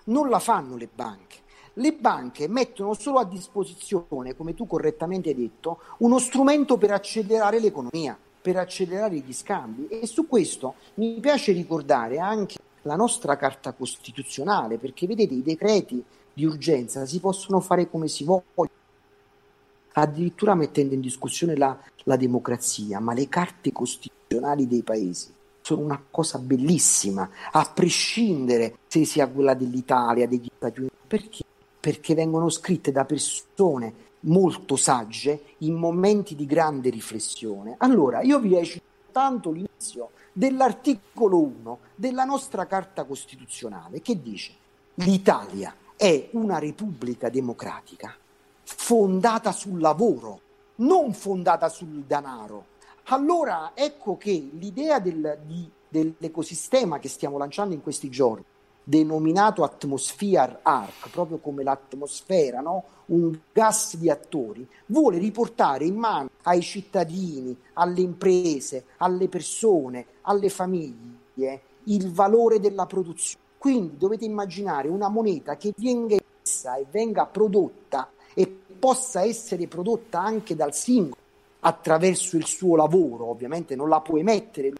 non la fanno le banche. le banche mettono solo a disposizione, come tu correttamente hai detto, uno strumento per accelerare l'economia, per accelerare gli scambi. E su questo mi piace ricordare anche la nostra Carta Costituzionale, perché vedete i decreti di urgenza si possono fare come si vogliono, addirittura mettendo in discussione la, la democrazia, ma le carte costituzionali dei paesi sono una cosa bellissima, a prescindere se sia quella dell'Italia, degli Stati Uniti. Perché? Perché vengono scritte da persone molto sagge in momenti di grande riflessione. Allora, io vi leggo tanto l'inizio dell'articolo 1 della nostra Carta Costituzionale che dice l'Italia è una repubblica democratica fondata sul lavoro, non fondata sul denaro allora ecco che l'idea del, di, dell'ecosistema che stiamo lanciando in questi giorni, denominato Atmosphere Arc, proprio come l'atmosfera, no? un gas di attori, vuole riportare in mano ai cittadini, alle imprese, alle persone, alle famiglie il valore della produzione. Quindi dovete immaginare una moneta che venga emessa e venga prodotta e possa essere prodotta anche dal singolo attraverso il suo lavoro, ovviamente non la può emettere,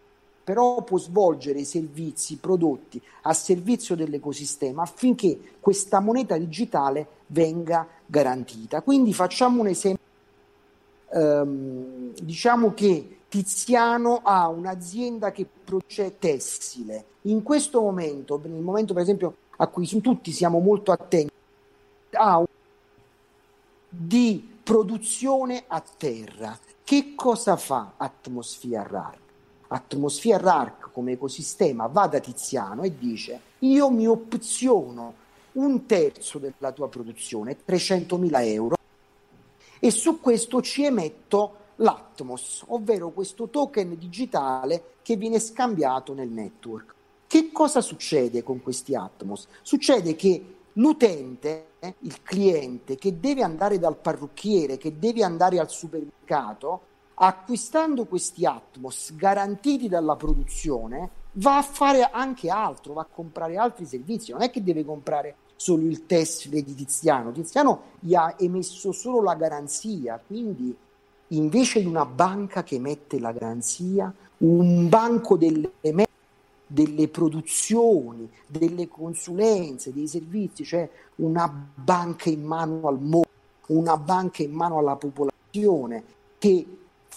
però può svolgere servizi, prodotti a servizio dell'ecosistema affinché questa moneta digitale venga garantita. Quindi facciamo un esempio, ehm, diciamo che Tiziano ha un'azienda che produce tessile. In questo momento, nel momento per esempio a cui tutti siamo molto attenti, ha un di produzione a terra che cosa fa Atmosphere Arc? Atmosphere Arc come ecosistema va da Tiziano e dice io mi opziono un terzo della tua produzione, 300.000 euro, e su questo ci emetto l'Atmos, ovvero questo token digitale che viene scambiato nel network. Che cosa succede con questi Atmos? Succede che l'utente, il cliente che deve andare dal parrucchiere, che deve andare al supermercato, acquistando questi Atmos garantiti dalla produzione, va a fare anche altro, va a comprare altri servizi, non è che deve comprare solo il test di Tiziano, Tiziano gli ha emesso solo la garanzia, quindi invece di una banca che emette la garanzia, un banco delle delle produzioni, delle consulenze, dei servizi, cioè una banca in mano al mondo, una banca in mano alla popolazione che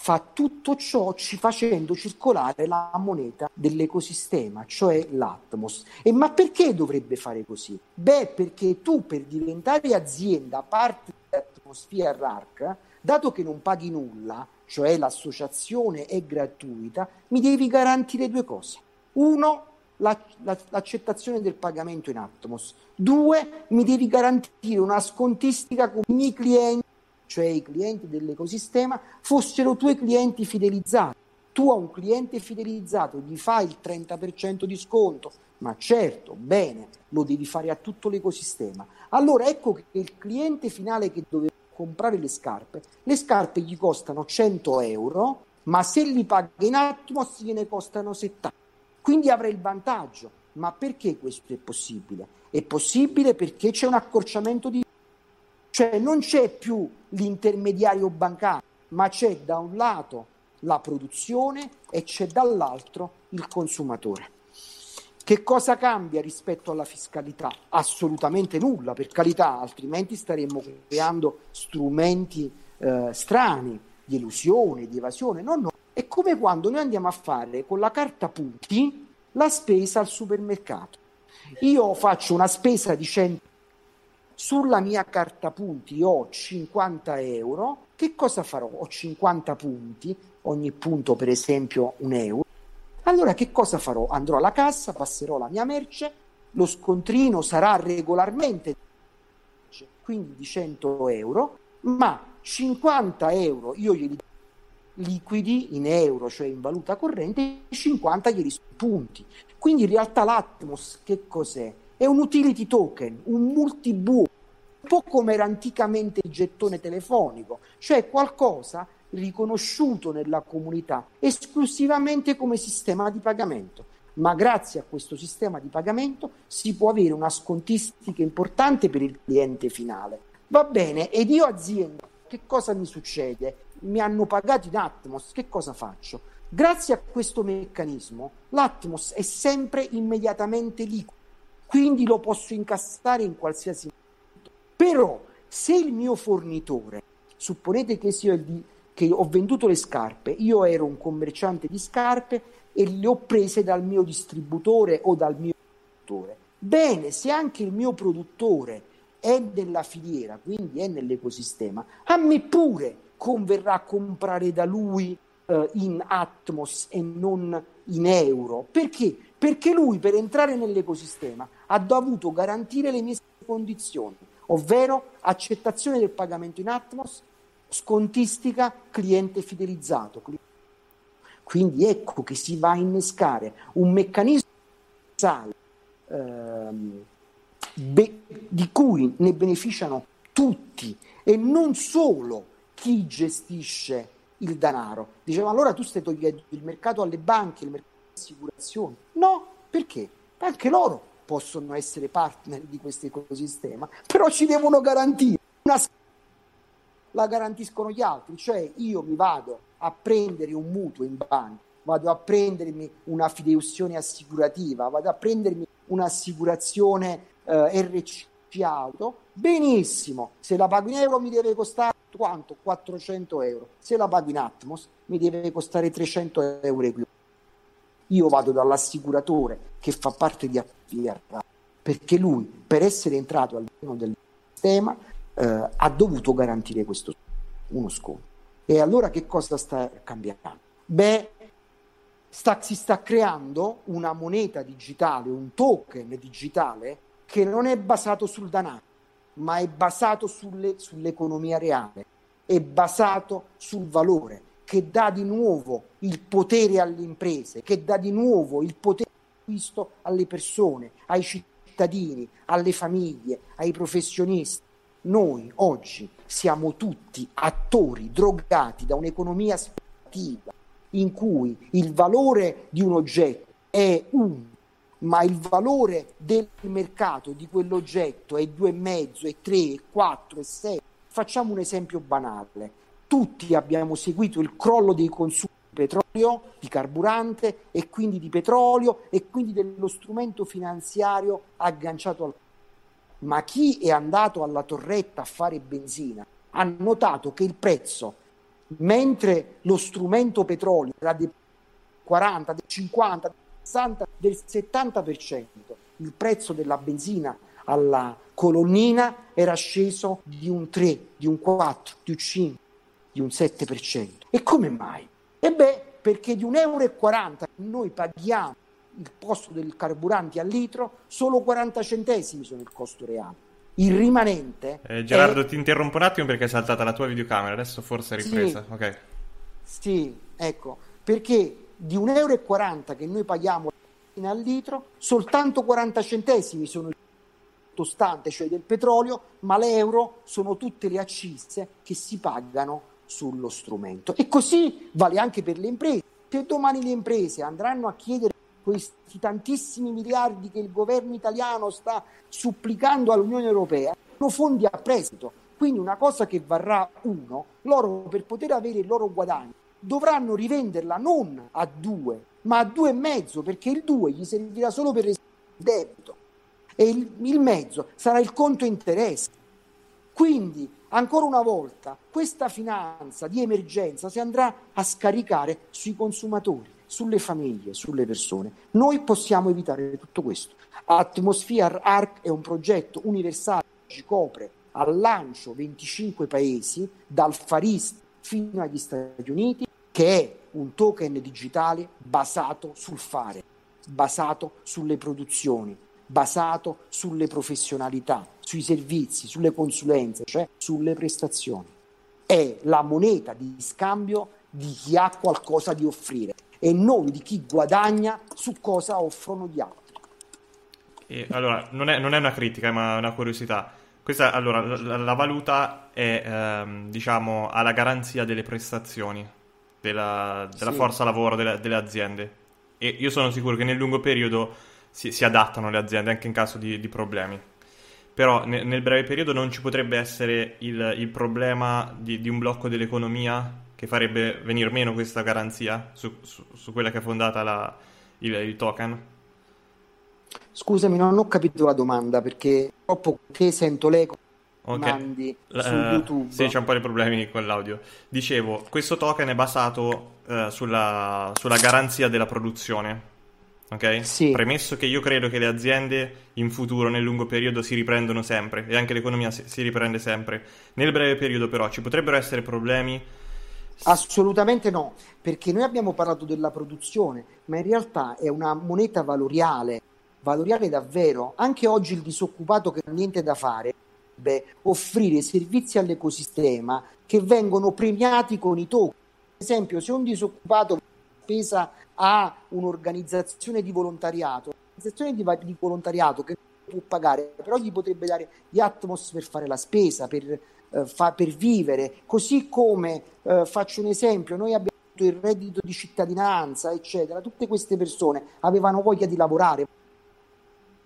fa tutto ciò ci facendo circolare la moneta dell'ecosistema, cioè l'Atmos. E ma perché dovrebbe fare così? Beh, perché tu per diventare azienda parte dell'Atmosphere Arc, dato che non paghi nulla, cioè l'associazione è gratuita, mi devi garantire due cose uno, la, la, l'accettazione del pagamento in Atmos. Due, mi devi garantire una scontistica con i miei clienti, cioè i clienti dell'ecosistema, fossero tuoi clienti fidelizzati. Tu a un cliente fidelizzato gli fai il 30% di sconto, ma certo, bene, lo devi fare a tutto l'ecosistema. Allora ecco che il cliente finale che doveva comprare le scarpe, le scarpe gli costano 100 euro, ma se li paga in Atmos gliene costano 70. Quindi avrei il vantaggio. Ma perché questo è possibile? È possibile perché c'è un accorciamento di... Cioè non c'è più l'intermediario bancario, ma c'è da un lato la produzione e c'è dall'altro il consumatore. Che cosa cambia rispetto alla fiscalità? Assolutamente nulla, per carità, altrimenti staremmo creando strumenti eh, strani di elusione, di evasione. No, no, è come quando noi andiamo a fare con la carta punti la spesa al supermercato. Io faccio una spesa di 100 sulla mia carta punti ho 50 euro, che cosa farò? Ho 50 punti, ogni punto per esempio un euro. Allora che cosa farò? Andrò alla cassa, passerò la mia merce, lo scontrino sarà regolarmente quindi di 100 euro, ma 50 euro io glieli do liquidi in euro, cioè in valuta corrente, 50 glieli punti. Quindi in realtà l'Atmos che cos'è? È un utility token, un multibuo, un po' come era anticamente il gettone telefonico, cioè qualcosa riconosciuto nella comunità esclusivamente come sistema di pagamento. ma grazie a questo sistema di pagamento si può avere una scontistica importante per il cliente finale. Va bene, ed io azienda, che cosa mi succede? Mi hanno pagato in Atmos, che cosa faccio? Grazie a questo meccanismo l'Atmos è sempre immediatamente liquido, quindi lo posso incassare in qualsiasi momento. Però se il mio fornitore, supponete che, il, che ho venduto le scarpe, io ero un commerciante di scarpe e le ho prese dal mio distributore o dal mio produttore. Bene, se anche il mio produttore è nella filiera, quindi è nell'ecosistema, a me pure converrà comprare da lui eh, in Atmos e non in euro. Perché? Perché lui per entrare nell'ecosistema ha dovuto garantire le mie condizioni, ovvero accettazione del pagamento in Atmos, scontistica, cliente fidelizzato. Quindi ecco che si va a innescare un meccanismo ehm, be- di cui ne beneficiano tutti e non solo chi gestisce il denaro. Diceva allora tu stai togliendo il mercato alle banche, il mercato alle assicurazioni. No, perché? Anche loro possono essere partner di questo ecosistema, però ci devono garantire una la garantiscono gli altri, cioè io mi vado a prendere un mutuo in banca, vado a prendermi una fideiussione assicurativa, vado a prendermi un'assicurazione eh, RC auto, benissimo, se la pago in euro mi deve costare quanto? 400 euro, se la pago in Atmos mi deve costare 300 euro Io vado dall'assicuratore che fa parte di APR, perché lui per essere entrato all'interno del sistema eh, ha dovuto garantire questo uno sconto. E allora che cosa sta cambiando? Beh, sta, si sta creando una moneta digitale, un token digitale che non è basato sul denaro, ma è basato sulle, sull'economia reale, è basato sul valore, che dà di nuovo il potere alle imprese, che dà di nuovo il potere acquisto alle persone, ai cittadini, alle famiglie, ai professionisti. Noi oggi siamo tutti attori drogati da un'economia speculativa in cui il valore di un oggetto è uno, ma il valore del mercato di quell'oggetto è due e mezzo, è tre, è quattro, è sei. Facciamo un esempio banale. Tutti abbiamo seguito il crollo dei consumi petrolio, di carburante e quindi di petrolio e quindi dello strumento finanziario agganciato al ma chi è andato alla torretta a fare benzina ha notato che il prezzo, mentre lo strumento petrolio era del 40, del 50, del 60, del 70%, il prezzo della benzina alla colonnina era sceso di un 3, di un 4, di un 5, di un 7%. E come mai? E beh, perché di 1,40 euro noi paghiamo il costo del carburante al litro, solo 40 centesimi sono il costo reale. Il rimanente. Eh, Gerardo, è... ti interrompo un attimo perché è saltata la tua videocamera, adesso forse è ripresa. Sì, ok. Sì, ecco, perché di 1,40 euro che noi paghiamo al litro, soltanto 40 centesimi sono il costante, cioè del petrolio, ma l'euro sono tutte le accise che si pagano sullo strumento. E così vale anche per le imprese. Se domani le imprese andranno a chiedere questi tantissimi miliardi che il governo italiano sta supplicando all'Unione Europea, sono fondi a prestito. Quindi una cosa che varrà uno, loro per poter avere il loro guadagno dovranno rivenderla non a due, ma a due e mezzo, perché il due gli servirà solo per il debito e il, il mezzo sarà il conto interesse. Quindi, ancora una volta, questa finanza di emergenza si andrà a scaricare sui consumatori sulle famiglie, sulle persone. Noi possiamo evitare tutto questo. Atmosphere Arc è un progetto universale che ci copre al lancio 25 paesi, dal Far East fino agli Stati Uniti, che è un token digitale basato sul fare, basato sulle produzioni, basato sulle professionalità, sui servizi, sulle consulenze, cioè sulle prestazioni. È la moneta di scambio di chi ha qualcosa di offrire e non di chi guadagna su cosa offrono gli altri. E, allora, non è, non è, una critica, ma una curiosità. Questa, allora, la, la valuta è, ehm, diciamo, ha la garanzia delle prestazioni della, della sì. forza lavoro delle, delle, aziende. e io sono sicuro che nel lungo periodo si, si adattano le aziende anche in caso di, di problemi. Però ne, nel breve periodo non ci potrebbe essere il, il problema di, di, un blocco dell'economia che farebbe venire meno questa garanzia su, su, su quella che è fondata la, il, il token? Scusami, non ho capito la domanda perché troppo che sento l'eco okay. mandi uh, su YouTube. Sì, c'è un po' di problemi con l'audio. Dicevo, questo token è basato uh, sulla, sulla, garanzia della produzione. Ok? Sì. Premesso che io credo che le aziende in futuro, nel lungo periodo, si riprendono sempre e anche l'economia si, riprende sempre. Nel breve periodo, però, ci potrebbero essere problemi Assolutamente no, perché noi abbiamo parlato della produzione, ma in realtà è una moneta valoriale, valoriale davvero. Anche oggi il disoccupato che non ha niente da fare dovrebbe offrire servizi all'ecosistema che vengono premiati con i token. Per esempio, se un disoccupato spesa a un'organizzazione di volontariato, un'organizzazione di, di volontariato che può pagare, però gli potrebbe dare gli Atmos per fare la spesa, per, eh, fa, per vivere, così come eh, faccio un esempio, noi abbiamo il reddito di cittadinanza, eccetera, tutte queste persone avevano voglia di lavorare,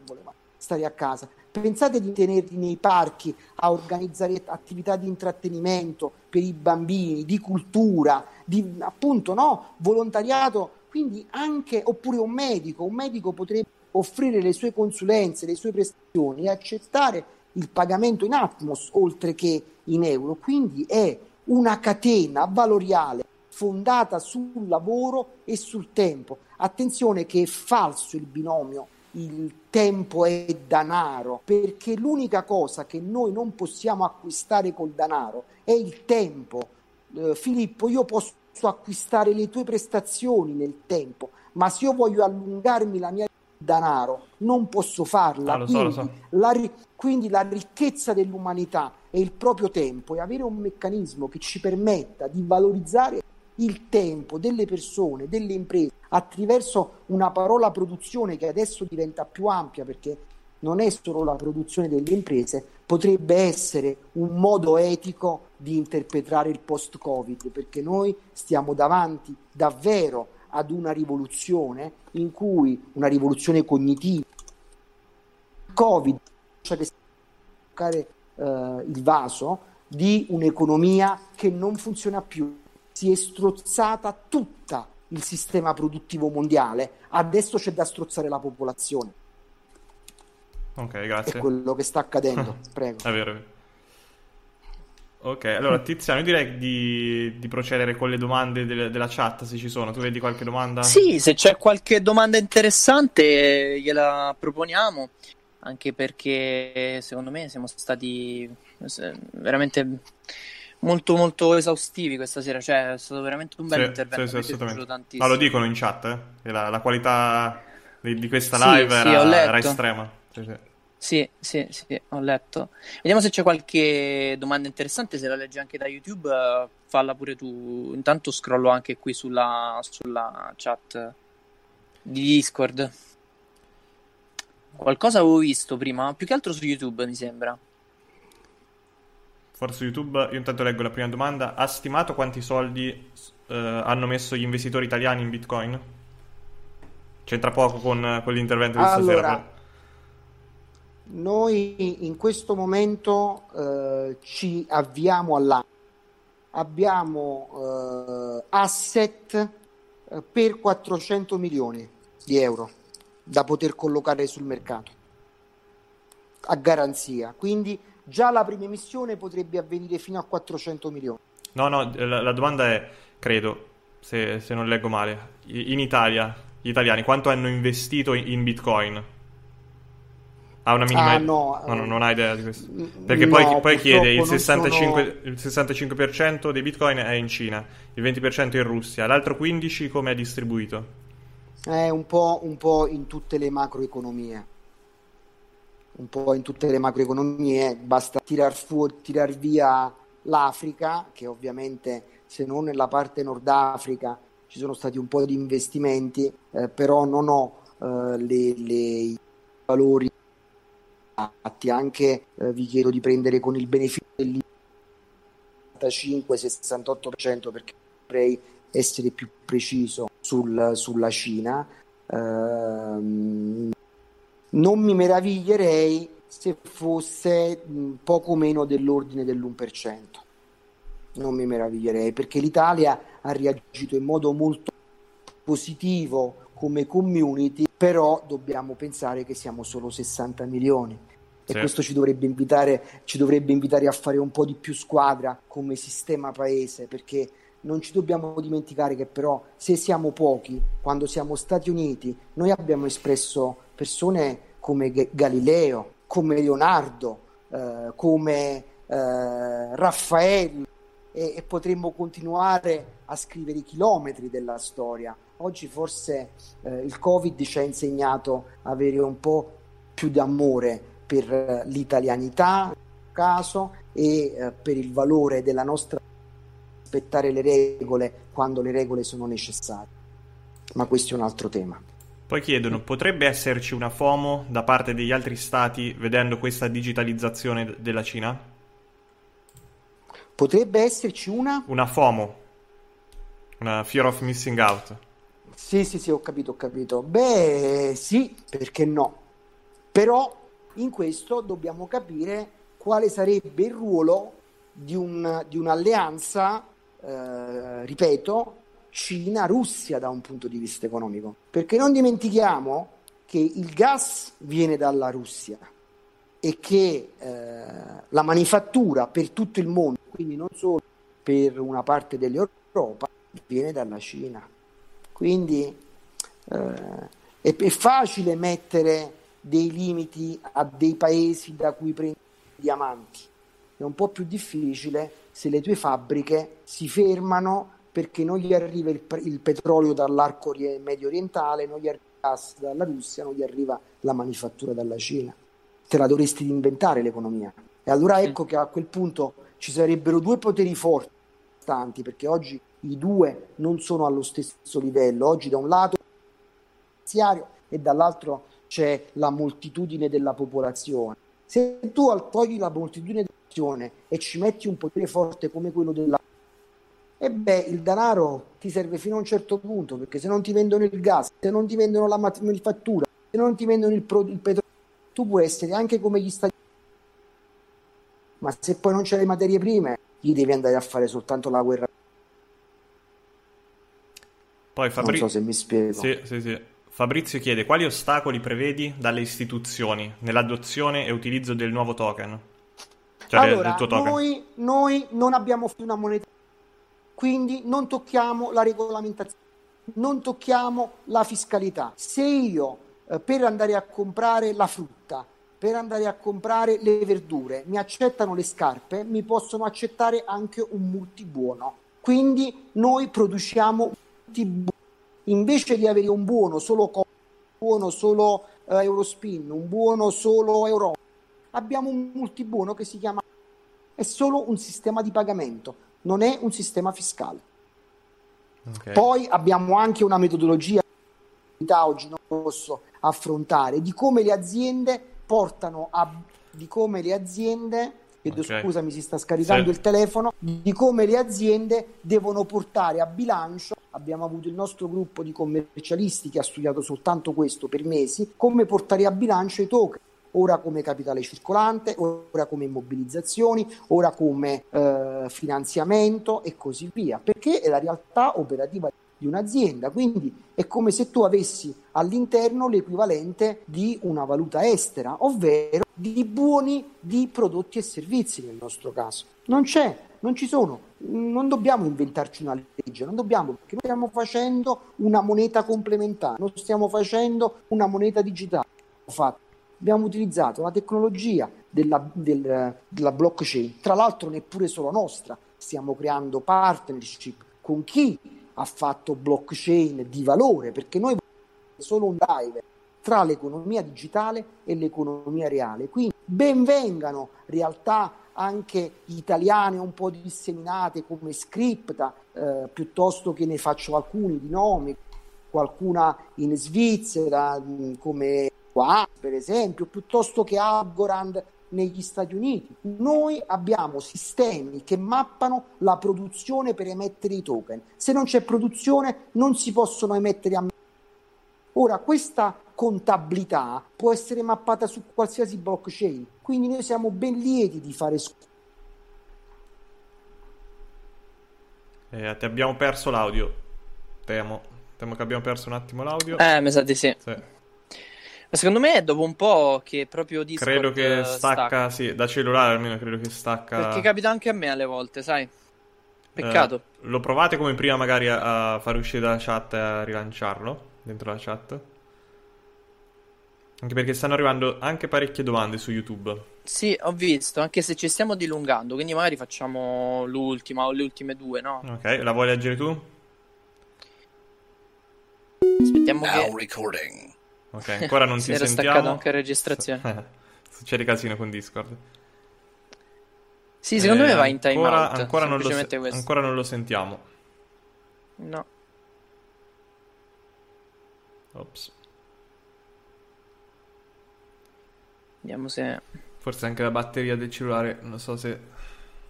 volevano stare a casa. Pensate di tenerli nei parchi a organizzare attività di intrattenimento per i bambini, di cultura, di appunto no, volontariato, quindi anche oppure un medico, un medico potrebbe offrire le sue consulenze, le sue prestazioni e accettare il pagamento in Atmos oltre che in euro. Quindi è una catena valoriale fondata sul lavoro e sul tempo. Attenzione che è falso il binomio il tempo è denaro, perché l'unica cosa che noi non possiamo acquistare col denaro è il tempo. Eh, Filippo, io posso acquistare le tue prestazioni nel tempo, ma se io voglio allungarmi la mia denaro non posso farla. Ah, quindi, so, so. La, quindi la ricchezza dell'umanità è il proprio tempo e avere un meccanismo che ci permetta di valorizzare il tempo delle persone, delle imprese, attraverso una parola produzione che adesso diventa più ampia perché non è solo la produzione delle imprese, potrebbe essere un modo etico di interpretare il post-Covid, perché noi stiamo davanti davvero ad una rivoluzione in cui una rivoluzione cognitiva, Covid, cioè che toccare eh, il vaso di un'economia che non funziona più, si è strozzata tutta il sistema produttivo mondiale, adesso c'è da strozzare la popolazione. Ok, grazie. È quello che sta accadendo, prego. È vero. è vero. Ok, allora Tiziano, io direi di, di procedere con le domande del- della chat, se ci sono. Tu vedi qualche domanda? Sì, se c'è qualche domanda interessante gliela proponiamo, anche perché secondo me siamo stati veramente molto molto esaustivi questa sera, cioè è stato veramente un bel Sì, intervento, sì, sì. Ma lo dicono in chat, eh? la, la qualità di, di questa live sì, era, era estrema. Sì, sì. Sì, ho letto. Vediamo se c'è qualche domanda interessante, se la leggi anche da YouTube, eh, falla pure tu. Intanto scrollo anche qui sulla, sulla chat di Discord. Qualcosa avevo visto prima, più che altro su YouTube, mi sembra. Forse su YouTube, io intanto leggo la prima domanda. Ha stimato quanti soldi eh, hanno messo gli investitori italiani in Bitcoin? C'entra poco con, con l'intervento di stasera. Allora, però. Noi in questo momento eh, ci avviamo all'anno. Abbiamo eh, asset eh, per 400 milioni di euro da poter collocare sul mercato a garanzia. Quindi già la prima emissione potrebbe avvenire fino a 400 milioni. No, no, la, la domanda è, credo, se, se non leggo male, in Italia, gli italiani quanto hanno investito in, in Bitcoin? Ha una minima Ah, idea? no, no, no, eh, non ha idea di questo. Perché no, poi, poi chiede il purtroppo non 65%, il 65% dei Bitcoin è in Cina, il 20% in Russia, l'altro 15% come è distribuito? È un po', un po' in tutte le macroeconomie. Un po' in tutte le macroeconomie, basta tirar fuori, tirar via l'Africa, che ovviamente se non nella parte Nord Africa ci sono stati un po' di investimenti, eh, però non ho eh, le- le- i valori atti. Anche eh, vi chiedo di prendere con il beneficio del 65-68% perché dovrei essere più preciso sul- sulla Cina. Ehm, non mi meraviglierei se fosse mh, poco meno dell'ordine dell'1%. Non mi meraviglierei perché l'Italia ha reagito in modo molto positivo come community, però dobbiamo pensare che siamo solo 60 milioni e Sì. questo ci dovrebbe, invitare, ci dovrebbe invitare a fare un po' di più squadra come sistema paese perché non ci dobbiamo dimenticare che però se siamo pochi, quando siamo Stati Uniti, noi abbiamo espresso persone come Ga- Galileo, come Leonardo, eh, come eh, Raffaello e, e potremmo continuare a scrivere i chilometri della storia. Oggi forse eh, il Covid ci ha insegnato a avere un po' più d'amore per eh, l'italianità, caso, e eh, per il valore della nostra rispettare le regole quando le regole sono necessarie. Ma questo è un altro tema. Poi chiedono, potrebbe esserci una FOMO da parte degli altri stati vedendo questa digitalizzazione della Cina? Potrebbe esserci una? Una FOMO, una Fear of Missing Out. Sì, sì, sì, ho capito, ho capito. Beh, sì, perché no? Però in questo dobbiamo capire quale sarebbe il ruolo di, un- di un'alleanza, eh, ripeto, Cina-Russia da un punto di vista economico. Perché non dimentichiamo che il gas viene dalla Russia e che eh, la manifattura per tutto il mondo, quindi non solo per una parte dell'Europa, viene dalla Cina. Quindi eh, è, è facile mettere dei limiti a dei paesi da cui prendi diamanti. È un po' più difficile se le tue fabbriche si fermano perché non gli arriva il, il petrolio dall'arco medio orientale, non gli arriva il gas dalla Russia, non gli arriva la manifattura dalla Cina. Te la dovresti inventare l'economia. E allora ecco che a quel punto ci sarebbero due poteri forti, perché oggi i due non sono allo stesso livello. Oggi da un lato finanziario e dall'altro c'è la moltitudine della popolazione. Se tu togli la moltitudine della popolazione e ci metti un potere forte come quello della e beh, il denaro ti serve fino a un certo punto, perché se non ti vendono il gas, se non ti vendono la manifattura, se non ti vendono il, pro- il petrolio, tu puoi essere anche come gli Stati Uniti. Ma se poi non c'è le materie prime, gli devi andare a fare soltanto la guerra. Poi Non Fabri- so se mi spiego. Sì, sì, sì. Fabrizio chiede quali ostacoli prevedi dalle istituzioni nell'adozione e utilizzo del nuovo token? Cioè allora, del tuo token. noi, noi non abbiamo più una moneta, quindi non tocchiamo la regolamentazione, non tocchiamo la fiscalità. Se io eh, per andare a comprare la frutta, per andare a comprare le verdure, mi accettano le scarpe, mi possono accettare anche un multibuono. Quindi noi produciamo multibuoni. Invece di avere un buono solo co- un buono solo eh, Eurospin, un buono solo Europa, abbiamo un multibuono che si chiama è solo un sistema di pagamento, non è un sistema fiscale. Ok. Poi abbiamo anche una metodologia oggi non posso affrontare di come le aziende portano a di come le aziende chiedo Ok. scusa mi si sta scaricando Sì. il telefono di come le aziende devono portare a bilancio abbiamo avuto il nostro gruppo di commercialisti che ha studiato soltanto questo per mesi come portare a bilancio i token ora come capitale circolante, ora come immobilizzazioni, ora come eh, finanziamento e così via, perché è la realtà operativa di un'azienda, quindi è come se tu avessi all'interno l'equivalente di una valuta estera, ovvero di buoni di prodotti e servizi nel nostro caso. Non c'è, non ci sono, non dobbiamo inventarci una legge, non dobbiamo, perché noi stiamo facendo una moneta complementare, non stiamo facendo una moneta digitale. Abbiamo utilizzato la tecnologia della, del- della blockchain, tra l'altro neppure solo nostra, stiamo creando partnership con chi ha fatto blockchain di valore, perché noi solo un driver tra l'economia digitale e l'economia reale. Quindi benvengano realtà anche italiane un po' disseminate come Scripta, eh, piuttosto che ne faccio alcuni di nomi, qualcuna in Svizzera mh, come qua per esempio, piuttosto che Algorand negli Stati Uniti. Noi abbiamo sistemi che mappano la produzione per emettere i token. Se non c'è produzione non si possono emettere a Ora, questa contabilità può essere mappata su qualsiasi blockchain, quindi noi siamo ben lieti di fare scuola. Eh, ti abbiamo perso l'audio. Temo. Temo che abbiamo perso un attimo l'audio. Eh, mi sa di sì. Sì. Ma secondo me è dopo un po' che proprio Discord Credo che eh, stacca, sì, da cellulare almeno credo che stacca. Perché capita anche a me alle volte, sai? Peccato. Eh, lo provate come prima magari a, a fare uscire dalla chat e a rilanciarlo dentro la chat? Anche perché stanno arrivando anche parecchie domande su YouTube. Sì, ho visto, anche se ci stiamo dilungando, quindi magari facciamo l'ultima o le ultime due, no? Ok, la vuoi leggere tu? Aspettiamo che recording. Ok, ancora non si ti era sentiamo. staccato anche la registrazione. Succede casino con Discord. Sì, secondo Eh, me va in time ancora, out. ancora non lo se- ancora non lo sentiamo. No. Ops. Vediamo se Forse anche la batteria del cellulare, non so se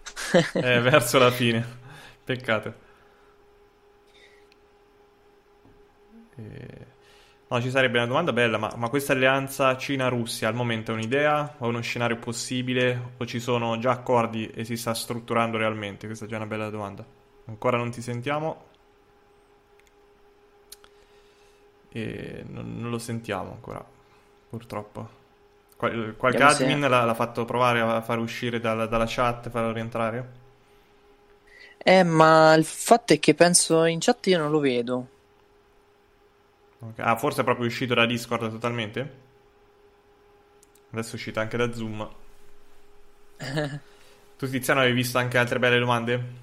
è verso la fine. Peccato. E- No, ci sarebbe una domanda bella, ma, ma questa alleanza Cina-Russia al momento è un'idea o è uno scenario possibile o ci sono già accordi e si sta strutturando realmente? Questa è già una bella domanda. Ancora non ti sentiamo? E non, non lo sentiamo ancora, purtroppo. Qual- qualche Vediamo se- admin l'ha, l'ha fatto provare a far uscire dalla, dalla chat, farlo rientrare? Eh, ma il fatto è che penso in chat io non lo vedo. Ok. Ah, forse è proprio uscito da Discord totalmente? Adesso è uscito anche da Zoom. tu Tiziano avevi visto anche altre belle domande?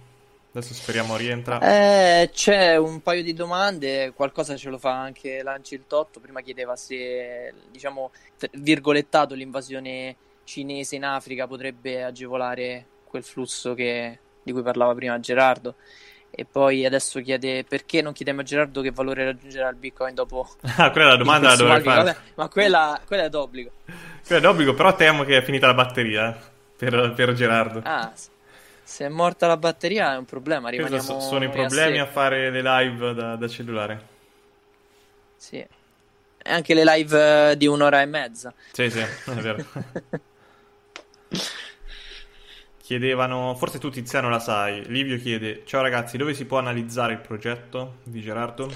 Adesso speriamo rientra. Eh, c'è un paio di domande, qualcosa ce lo fa anche Lanci il Totto. Prima chiedeva se, diciamo, virgolettato, l'invasione cinese in Africa potrebbe agevolare quel flusso che- di cui parlava prima Gerardo. E poi adesso chiede perché non chiediamo a Gerardo che valore raggiungerà il Bitcoin dopo Ah, quella è la domanda la dovrei fare. Vabbè, ma quella, quella è d'obbligo. Quella è d'obbligo, però temo che è finita la batteria eh, per, per Gerardo. Ah, se è morta la batteria è un problema, rimaniamo so- sono i problemi a secco. fare le live da, da cellulare. Sì. E anche le live eh, di un'ora e mezza. Sì, sì, è vero. Chiedevano, forse tu Tiziano la sai, Livio chiede, ciao ragazzi, dove si può analizzare il progetto di Gerardo?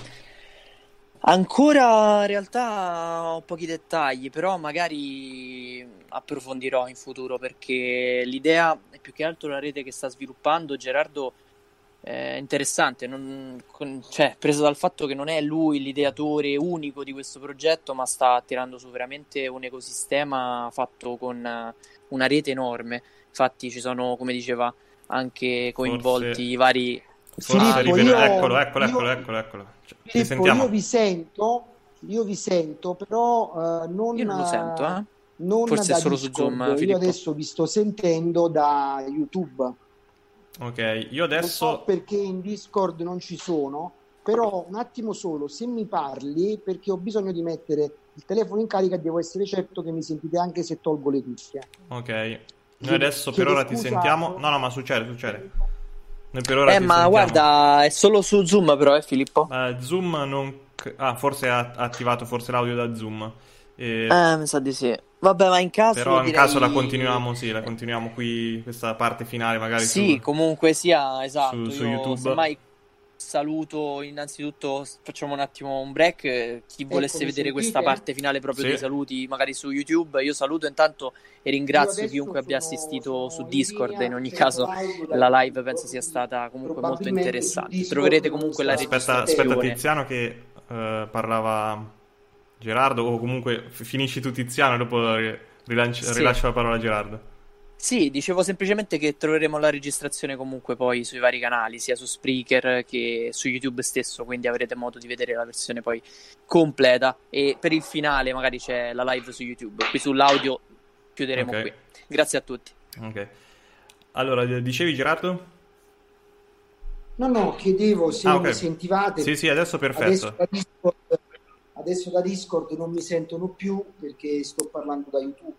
Ancora in realtà ho pochi dettagli, però magari approfondirò in futuro perché l'idea è più che altro la rete che sta sviluppando Gerardo è interessante, non- con- cioè, preso dal fatto che non è lui l'ideatore unico di questo progetto, ma sta tirando su veramente un ecosistema fatto con eh, una rete enorme. Infatti ci sono, come diceva, anche coinvolti Forse- i vari... Forse Filippo, rivela- io- Eccolo, eccolo, io- eccolo, eccolo, eccolo. Cioè, Filippo, sentiamo? io vi sento, io vi sento, però eh, non, Io non lo sento, eh? non Forse da è solo su Discord. Zoom, Io Filippo. adesso vi sto sentendo da YouTube. Ok, io Non so adesso... perché in Discord non ci sono, però un attimo solo, se mi parli, perché ho bisogno di mettere il telefono in carica devo essere certo che mi sentite anche se tolgo le cuffie. Ok, noi adesso per ora ti scusa. sentiamo. No, no, ma succede, succede. Noi per ora Eh, ti ma sentiamo. guarda, è solo su Zoom però, eh, Filippo? Eh, Zoom non... Ah, forse ha attivato forse l'audio da Zoom. E- Eh, mi sa di sì. Vabbè, ma in caso Però in direi- caso la continuiamo, sì, la continuiamo qui, questa parte finale magari Sì, su... comunque sia, esatto. su- su YouTube. semmai saluto innanzitutto, facciamo un attimo un break. eh, Chi volesse mi vedere sentite? questa parte finale proprio Sì. dei saluti, magari su YouTube, io saluto intanto e ringrazio chiunque abbia assistito su Discord. linea, In ogni caso, la live penso sia stata comunque molto interessante. Troverete comunque la sta- Aspetta, registrazione. aspetta Tiziano che eh, parlava Gerardo o comunque finisci tu Tiziano e dopo ri- rilanci- Sì. rilascio la parola a Gerardo. Sì, dicevo semplicemente che troveremo la registrazione comunque poi sui vari canali, sia su Spreaker che su YouTube stesso, quindi avrete modo di vedere la versione poi completa. E per il finale magari c'è la live su YouTube. Qui sull'audio chiuderemo Ok. qui. Grazie a tutti. Ok. Allora, dicevi Gerardo? No, no, chiedevo se Ah, ok. mi sentivate. Sì, sì, adesso perfetto. Adesso da, Discord, adesso da Discord non mi sentono più perché sto parlando da YouTube.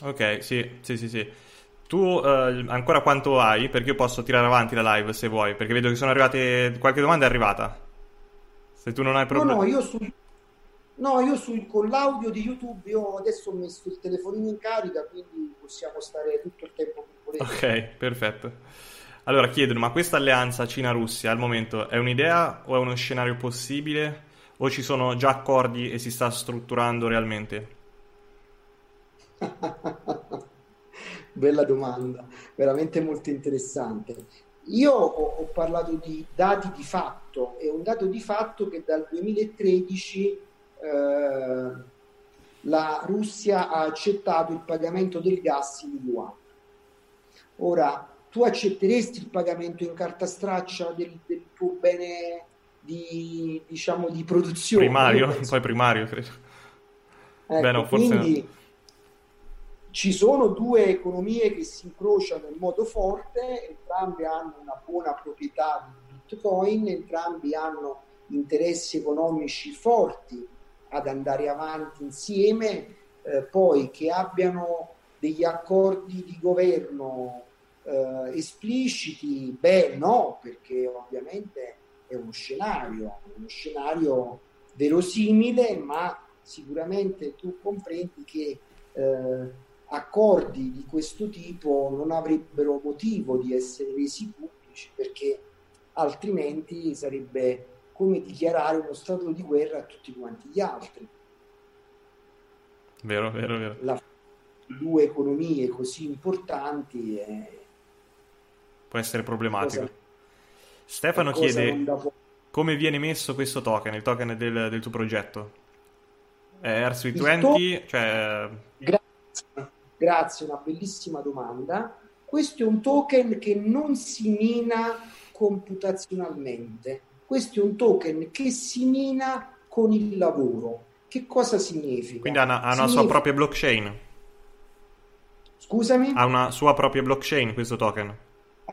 Ok, sì, sì, sì, sì. Tu eh, ancora quanto hai? Perché io posso tirare avanti la live se vuoi, perché vedo che sono arrivate qualche domanda è arrivata. Se tu non hai No, problemi. no, io su, No, io sul, con l'audio di YouTube, io adesso ho messo il telefonino in carica, quindi possiamo stare tutto il tempo che volete. Ok, perfetto. Allora chiedono, ma questa alleanza Cina-Russia al momento è un'idea o è uno scenario possibile? O ci sono già accordi e si sta strutturando realmente? Bella domanda, veramente molto interessante. Io ho, ho, parlato di dati di fatto, è un dato di fatto che dal 2013 eh, la Russia ha accettato il pagamento del gas in yuan. Ora, tu accetteresti il pagamento in carta straccia del, del tuo bene di, diciamo, di produzione? Primario, poi primario, credo. Ecco, Beh, no, forse quindi. Ci sono due economie che si incrociano in modo forte, entrambe hanno una buona proprietà di Bitcoin, entrambi hanno interessi economici forti ad andare avanti insieme, eh, poi che abbiano degli accordi di governo eh, espliciti, beh no, perché ovviamente è uno scenario, uno scenario verosimile, ma sicuramente tu comprendi che eh, accordi di questo tipo non avrebbero motivo di essere resi pubblici perché altrimenti sarebbe come dichiarare uno stato di guerra a tutti quanti gli altri. Vero, vero, vero. La, due economie così importanti è... può essere problematico. Cosa, Stefano chiede come viene messo questo token, il token del, del tuo progetto? È R-Sweet20? To- cioè... Grazie, grazie, una bellissima domanda. Questo è un token che non si mina computazionalmente questo è un token che si mina con il lavoro. Che cosa significa? Quindi ha una, ha una significa... sua propria blockchain. Scusami? Ha una sua propria blockchain questo token.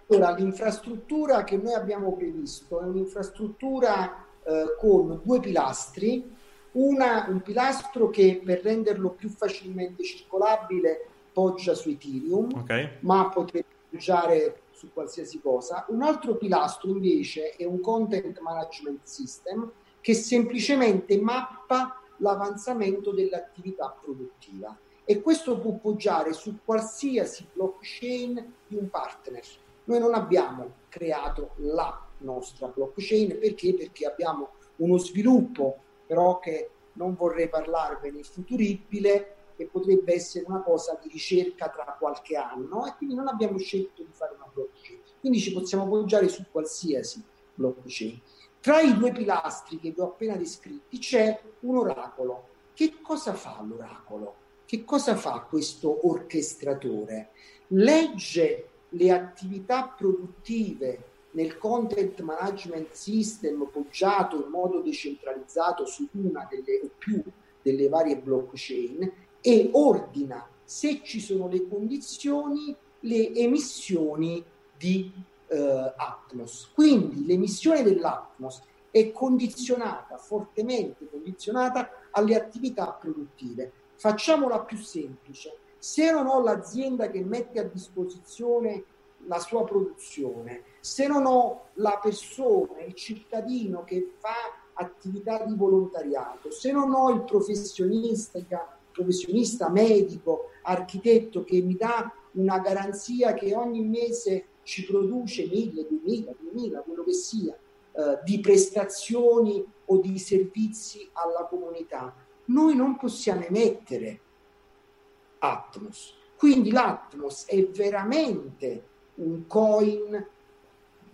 Allora, l'infrastruttura che noi abbiamo previsto è un'infrastruttura eh, con due pilastri. Una, un pilastro che per renderlo più facilmente circolabile poggia su Ethereum, okay. ma potrebbe poggiare su qualsiasi cosa. Un altro pilastro invece è un content management system che semplicemente mappa l'avanzamento dell'attività produttiva e questo può poggiare su qualsiasi blockchain di un partner. Noi non abbiamo creato la nostra blockchain perché? Perché abbiamo uno sviluppo però che non vorrei parlarvene futuribile che potrebbe essere una cosa di ricerca tra qualche anno e quindi non abbiamo scelto di fare una blockchain. Quindi ci possiamo appoggiare su qualsiasi blockchain. Tra i due pilastri che vi ho appena descritti c'è un oracolo. Che cosa fa l'oracolo? Che cosa fa questo orchestratore? Legge le attività produttive nel content management system poggiato in modo decentralizzato su una delle o più delle varie blockchain e ordina, se ci sono le condizioni, le emissioni di eh, Atmos. Quindi l'emissione dell'Atmos è condizionata, fortemente condizionata alle attività produttive. Facciamola più semplice. Se non ho l'azienda che mette a disposizione la sua produzione, se non ho la persona, il cittadino che fa attività di volontariato, se non ho il professionista professionista, medico, architetto che mi dà una garanzia che ogni mese ci produce 1000, 2000, 2000, quello che sia, eh, di prestazioni o di servizi alla comunità. Noi non possiamo emettere Atmos. Quindi l'Atmos è veramente un coin,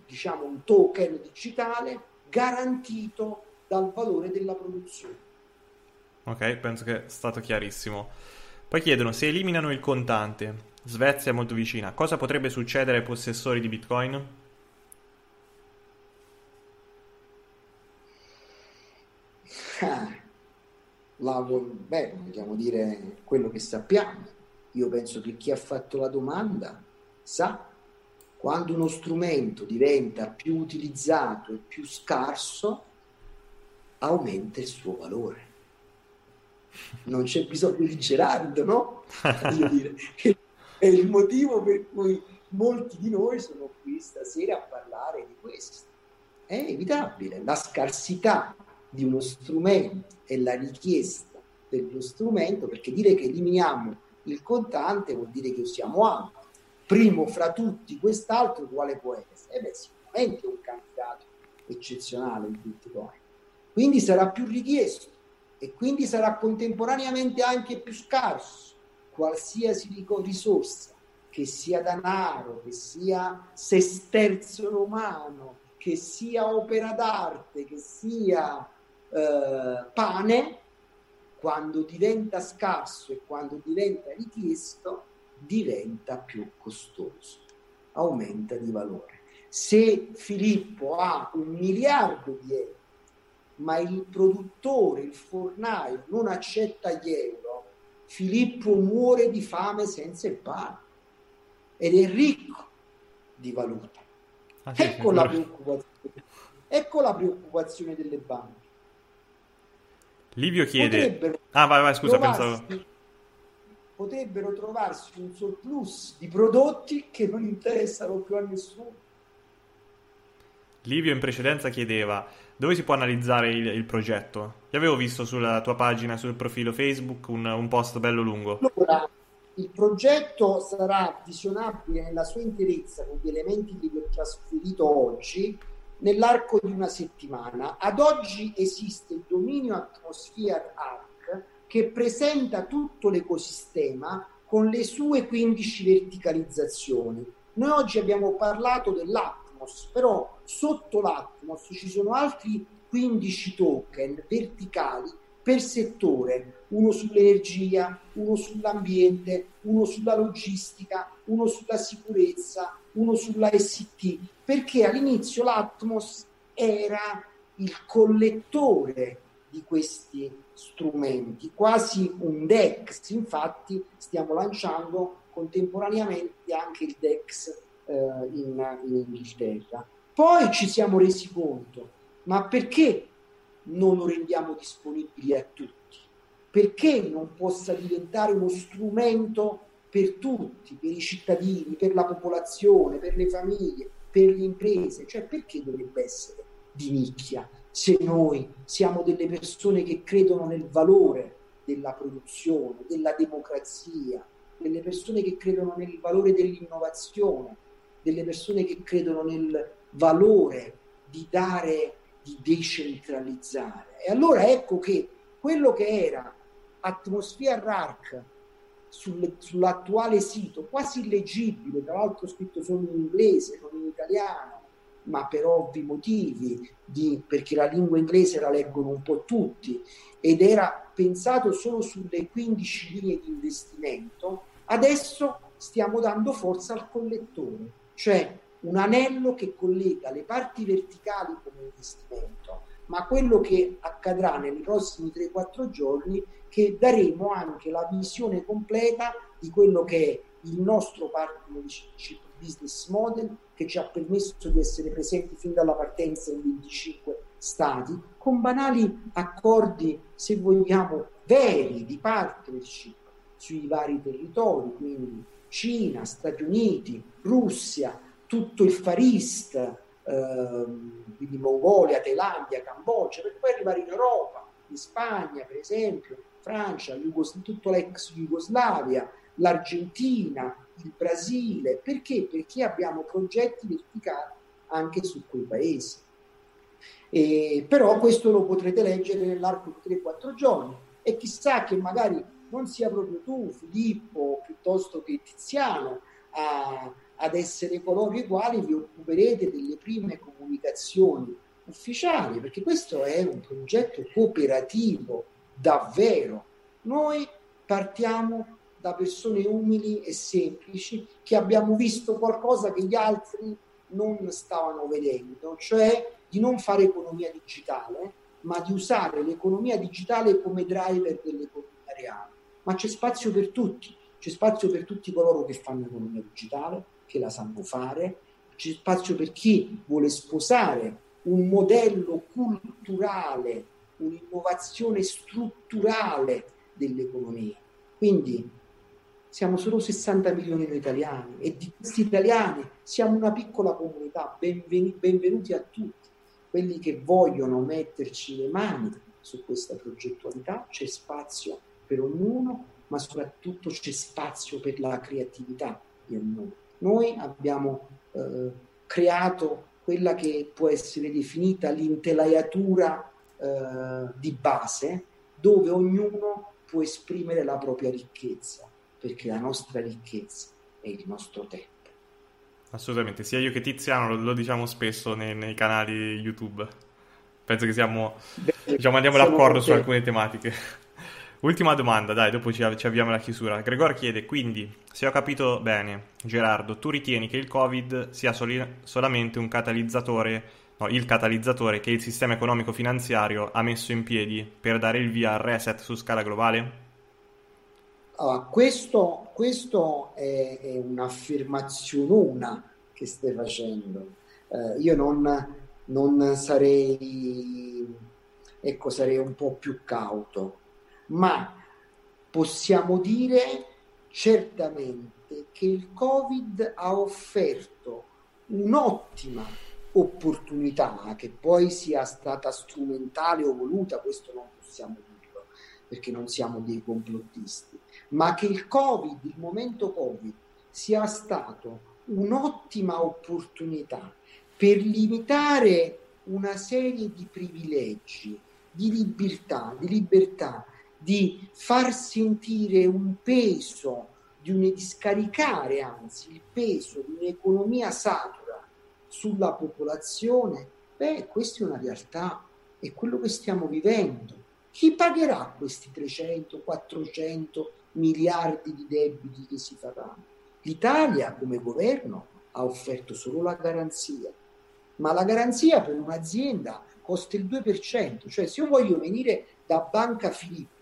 diciamo un token digitale garantito dal valore della produzione. Ok, penso che è stato chiarissimo. Poi chiedono se eliminano il contante. Svezia è molto vicina. Cosa potrebbe succedere ai possessori di Bitcoin? La, beh, vogliamo dire quello che sappiamo. Io penso che chi ha fatto la domanda sa quando uno strumento diventa più utilizzato e più scarso, aumenta il suo valore non c'è bisogno di Gerardo, no? È il motivo per cui molti di noi sono qui stasera a parlare di questo. È evitabile, la scarsità di uno strumento e la richiesta dello strumento, perché dire che eliminiamo il contante vuol dire che usiamo altro. Primo fra tutti quest'altro quale può essere? Eh beh, sicuramente un candidato eccezionale il Bitcoin. Quindi sarà più richiesto e quindi sarà contemporaneamente anche più scarso qualsiasi risorsa, che sia denaro, che sia sesterzo romano, che sia opera d'arte, che sia eh, pane, quando diventa scarso e quando diventa richiesto, diventa più costoso, aumenta di valore. Se Filippo ha un miliardo di euro, ma il produttore, il fornaio non accetta gli euro, Filippo muore di fame senza il pane ed è ricco di valuta. Ah, sì, ecco, la ecco la preoccupazione delle banche Livio chiede... Ah, vai, vai, scusa, trovarsi, pensavo... Potrebbero trovarsi un surplus di prodotti che non interessano più a nessuno. Livio in precedenza chiedeva dove si può analizzare il, il progetto. Io avevo visto sulla tua pagina, sul profilo Facebook, un, un post bello lungo. Allora, il progetto sarà visionabile nella sua interezza con gli elementi che vi ho trasferito oggi nell'arco di una settimana. Ad oggi esiste il dominio Atmosphere Arc che presenta tutto l'ecosistema con le sue 15 verticalizzazioni. Noi oggi abbiamo parlato dell'Atmos, però sotto l'Atmos ci sono altri 15 token verticali per settore, uno sull'energia, uno sull'ambiente, uno sulla logistica, uno sulla sicurezza, uno sulla ST, perché all'inizio l'Atmos era il collettore di questi strumenti, quasi un DEX, infatti stiamo lanciando contemporaneamente anche il DEX eh, in, in Inghilterra. Poi ci siamo resi conto, ma perché non lo rendiamo disponibile a tutti? Perché non possa diventare uno strumento per tutti, per i cittadini, per la popolazione, per le famiglie, per le imprese? Cioè perché dovrebbe essere di nicchia se noi siamo delle persone che credono nel valore della produzione, della democrazia, delle persone che credono nel valore dell'innovazione, delle persone che credono nel valore di dare di decentralizzare. E allora ecco che quello che era Atmosphere Arc sul, sull'attuale sito, quasi illeggibile, tra l'altro scritto solo in inglese, non in italiano, ma per ovvi motivi, di, perché la lingua inglese la leggono un po' tutti, ed era pensato solo sulle 15 linee di investimento, adesso stiamo dando forza al collettore, cioè un anello che collega le parti verticali come investimento, ma quello che accadrà nei prossimi 3-4 giorni che daremo anche la visione completa di quello che è il nostro partnership business model che ci ha permesso di essere presenti fin dalla partenza in 25 stati con banali accordi, se vogliamo, veri di partnership sui vari territori, quindi Cina, Stati Uniti, Russia, tutto il Far East, ehm, quindi Mongolia, Thailandia, Cambogia, per poi arrivare in Europa, in Spagna per esempio, Francia, Jugos- tutto l'ex Jugoslavia, l'Argentina, il Brasile. Perché? Perché abbiamo progetti verticali anche su quei paesi. E, però questo lo potrete leggere nell'arco di 3-4 giorni e chissà che magari non sia proprio tu, Filippo, piuttosto che Tiziano, a, ad essere coloro i quali vi occuperete delle prime comunicazioni ufficiali, perché questo è un progetto cooperativo davvero. Noi partiamo da persone umili e semplici che abbiamo visto qualcosa che gli altri non stavano vedendo, cioè di non fare economia digitale, ma di usare l'economia digitale come driver dell'economia reale. Ma c'è spazio per tutti, c'è spazio per tutti coloro che fanno economia digitale, che la sanno fare, c'è spazio per chi vuole sposare un modello culturale, un'innovazione strutturale dell'economia. Quindi siamo solo 60 milioni di italiani e di questi italiani siamo una piccola comunità, benveni, benvenuti a tutti. quelli che vogliono metterci le mani su questa progettualità, c'è spazio per ognuno, ma soprattutto c'è spazio per la creatività di ognuno. Noi abbiamo eh, creato quella che può essere definita l'intelaiatura eh, di base, dove ognuno può esprimere la propria ricchezza, perché la nostra ricchezza è il nostro tempo. Assolutamente, sia io che Tiziano lo, lo diciamo spesso nei, nei, canali YouTube. Penso che siamo, Beh, diciamo, andiamo d'accordo su alcune tematiche. Ultima domanda, dai, dopo ci, ci avviamo alla chiusura. Gregor chiede, quindi, se ho capito bene, Gerardo, tu ritieni che il Covid sia soli, solamente un catalizzatore, no, il catalizzatore che il sistema economico-finanziario ha messo in piedi per dare il via al reset su scala globale? Allora, questo, questo è, è un'affermazione che stai facendo. Eh, io non, non sarei, ecco, sarei un po' più cauto, ma possiamo dire certamente che il Covid ha offerto un'ottima opportunità, che poi sia stata strumentale o voluta, questo non possiamo dirlo, perché non siamo dei complottisti, ma che il Covid, il momento Covid, sia stato un'ottima opportunità per limitare una serie di privilegi, di libertà, di libertà, di far sentire un peso, di, un, di scaricare anzi il peso di un'economia satura sulla popolazione, beh, questa è una realtà, è quello che stiamo vivendo. Chi pagherà questi 300, 400 miliardi di debiti che si faranno? L'Italia come governo ha offerto solo la garanzia, ma la garanzia per un'azienda costa il 2%, cioè se io voglio venire da Banca Filippo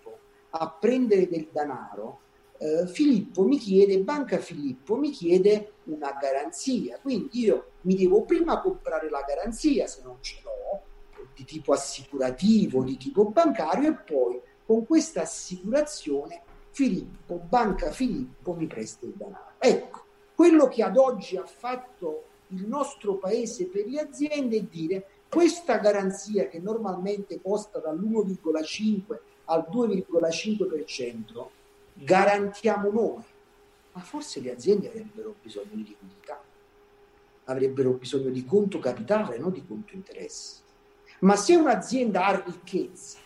a prendere del denaro, eh, Filippo mi chiede, Banca Filippo mi chiede una garanzia, quindi io mi devo prima comprare la garanzia se non ce l'ho, di tipo assicurativo, di tipo bancario e poi con questa assicurazione Filippo, Banca Filippo mi presta il denaro. Ecco, quello che ad oggi ha fatto il nostro paese per le aziende è dire questa garanzia che normalmente costa dall'1,5 al 2,5% garantiamo noi, ma forse le aziende avrebbero bisogno di liquidità, avrebbero bisogno di conto capitale, non di conto interessi. Ma se un'azienda ha ricchezza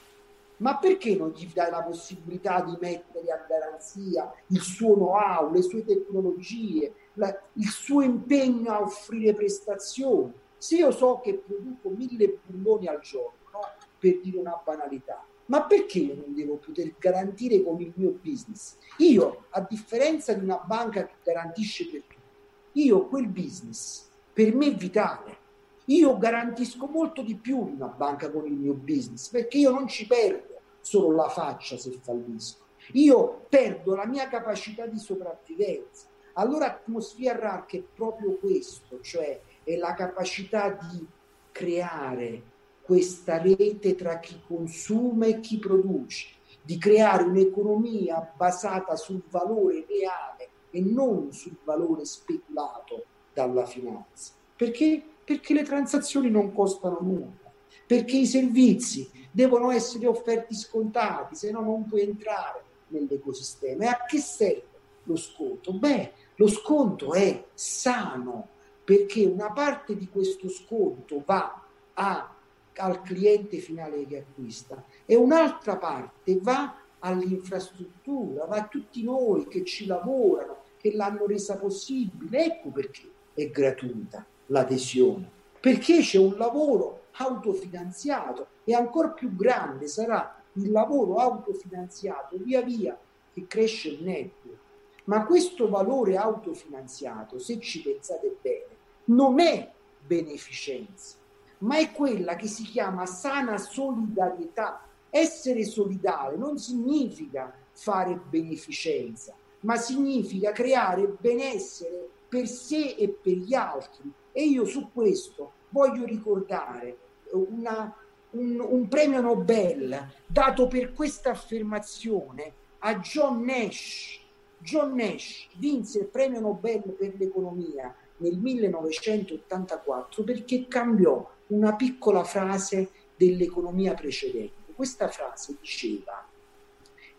ma perché non gli dai la possibilità di mettere a garanzia il suo know-how, le sue tecnologie, la, il suo impegno a offrire prestazioni? Se io so che produco mille bulloni al giorno, no? per dire una banalità, ma perché io non devo poter garantire con il mio business? Io, a differenza di una banca che garantisce per tutti, io quel business per me è vitale io garantisco molto di più una banca con il mio business perché io non ci perdo solo la faccia se fallisco, io perdo la mia capacità di sopravvivenza. Allora Atmosphere Arc è proprio questo, cioè è la capacità di creare questa rete tra chi consuma e chi produce, di creare un'economia basata sul valore reale e non sul valore speculato dalla finanza. Perché? Perché le transazioni non costano nulla, perché i servizi devono essere offerti scontati, se no non puoi entrare nell'ecosistema. E a che serve lo sconto? Beh, lo sconto è sano perché una parte di questo sconto va a, al cliente finale che acquista e un'altra parte va all'infrastruttura, va a tutti noi che ci lavorano, che l'hanno resa possibile. Ecco perché è gratuita l'adesione, perché c'è un lavoro autofinanziato e ancora più grande sarà il lavoro autofinanziato via via che cresce il network. Ma questo valore autofinanziato, se ci pensate bene, non è beneficenza, ma è quella che si chiama sana solidarietà. Essere solidale non significa fare beneficenza, ma significa creare benessere per sé e per gli altri. E io su questo voglio ricordare una, un, un premio Nobel dato per questa affermazione a John Nash. John Nash vinse il premio Nobel per l'economia nel 1984 perché cambiò una piccola frase dell'economia precedente. Questa frase diceva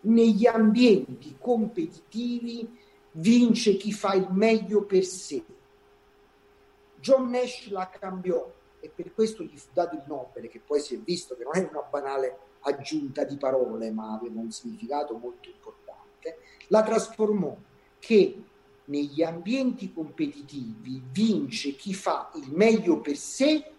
negli ambienti competitivi vince chi fa il meglio per sé. John Nash la cambiò e per questo gli fu dato il Nobel, che poi si è visto che non è una banale aggiunta di parole, ma aveva un significato molto importante, la trasformò che negli ambienti competitivi vince chi fa il meglio per sé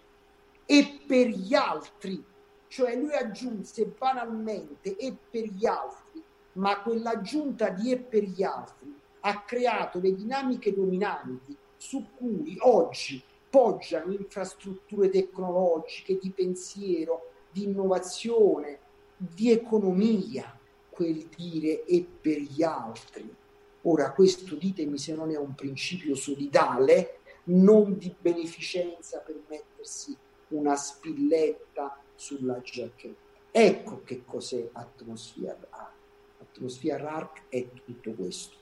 e per gli altri. Cioè lui aggiunse banalmente e per gli altri, ma quell'aggiunta di e per gli altri ha creato le dinamiche dominanti su cui oggi poggiano infrastrutture tecnologiche, di pensiero, di innovazione, di economia, quel dire e per gli altri. Ora, questo ditemi se non è un principio solidale, non di beneficenza per mettersi una spilletta sulla giacchetta. Ecco che cos'è Atmosphere Arc. Atmosphere Arc è tutto questo.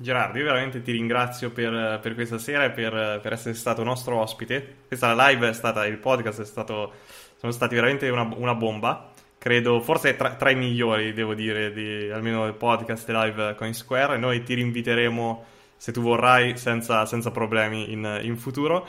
Gerardo, io veramente ti ringrazio per, per questa sera e per, per, essere stato nostro ospite. Questa live è stata, il podcast è stato, sono stati veramente una, una bomba. Credo, forse tra, tra, i migliori, devo dire, di almeno il podcast live Coin Square. Noi ti rinviteremo, se tu vorrai, senza, senza problemi in, in futuro.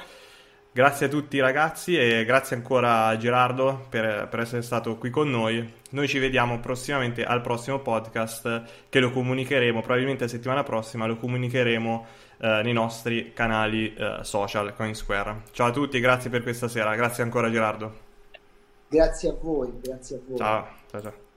Grazie a tutti ragazzi e grazie ancora a Gerardo per, per, essere stato qui con noi. Noi ci vediamo prossimamente al prossimo podcast che lo comunicheremo, probabilmente la settimana prossima lo comunicheremo eh, nei nostri canali eh, social CoinSquare. Ciao a tutti, grazie per questa sera, grazie ancora Gerardo. Grazie a voi, grazie a voi. Ciao, ciao, ciao.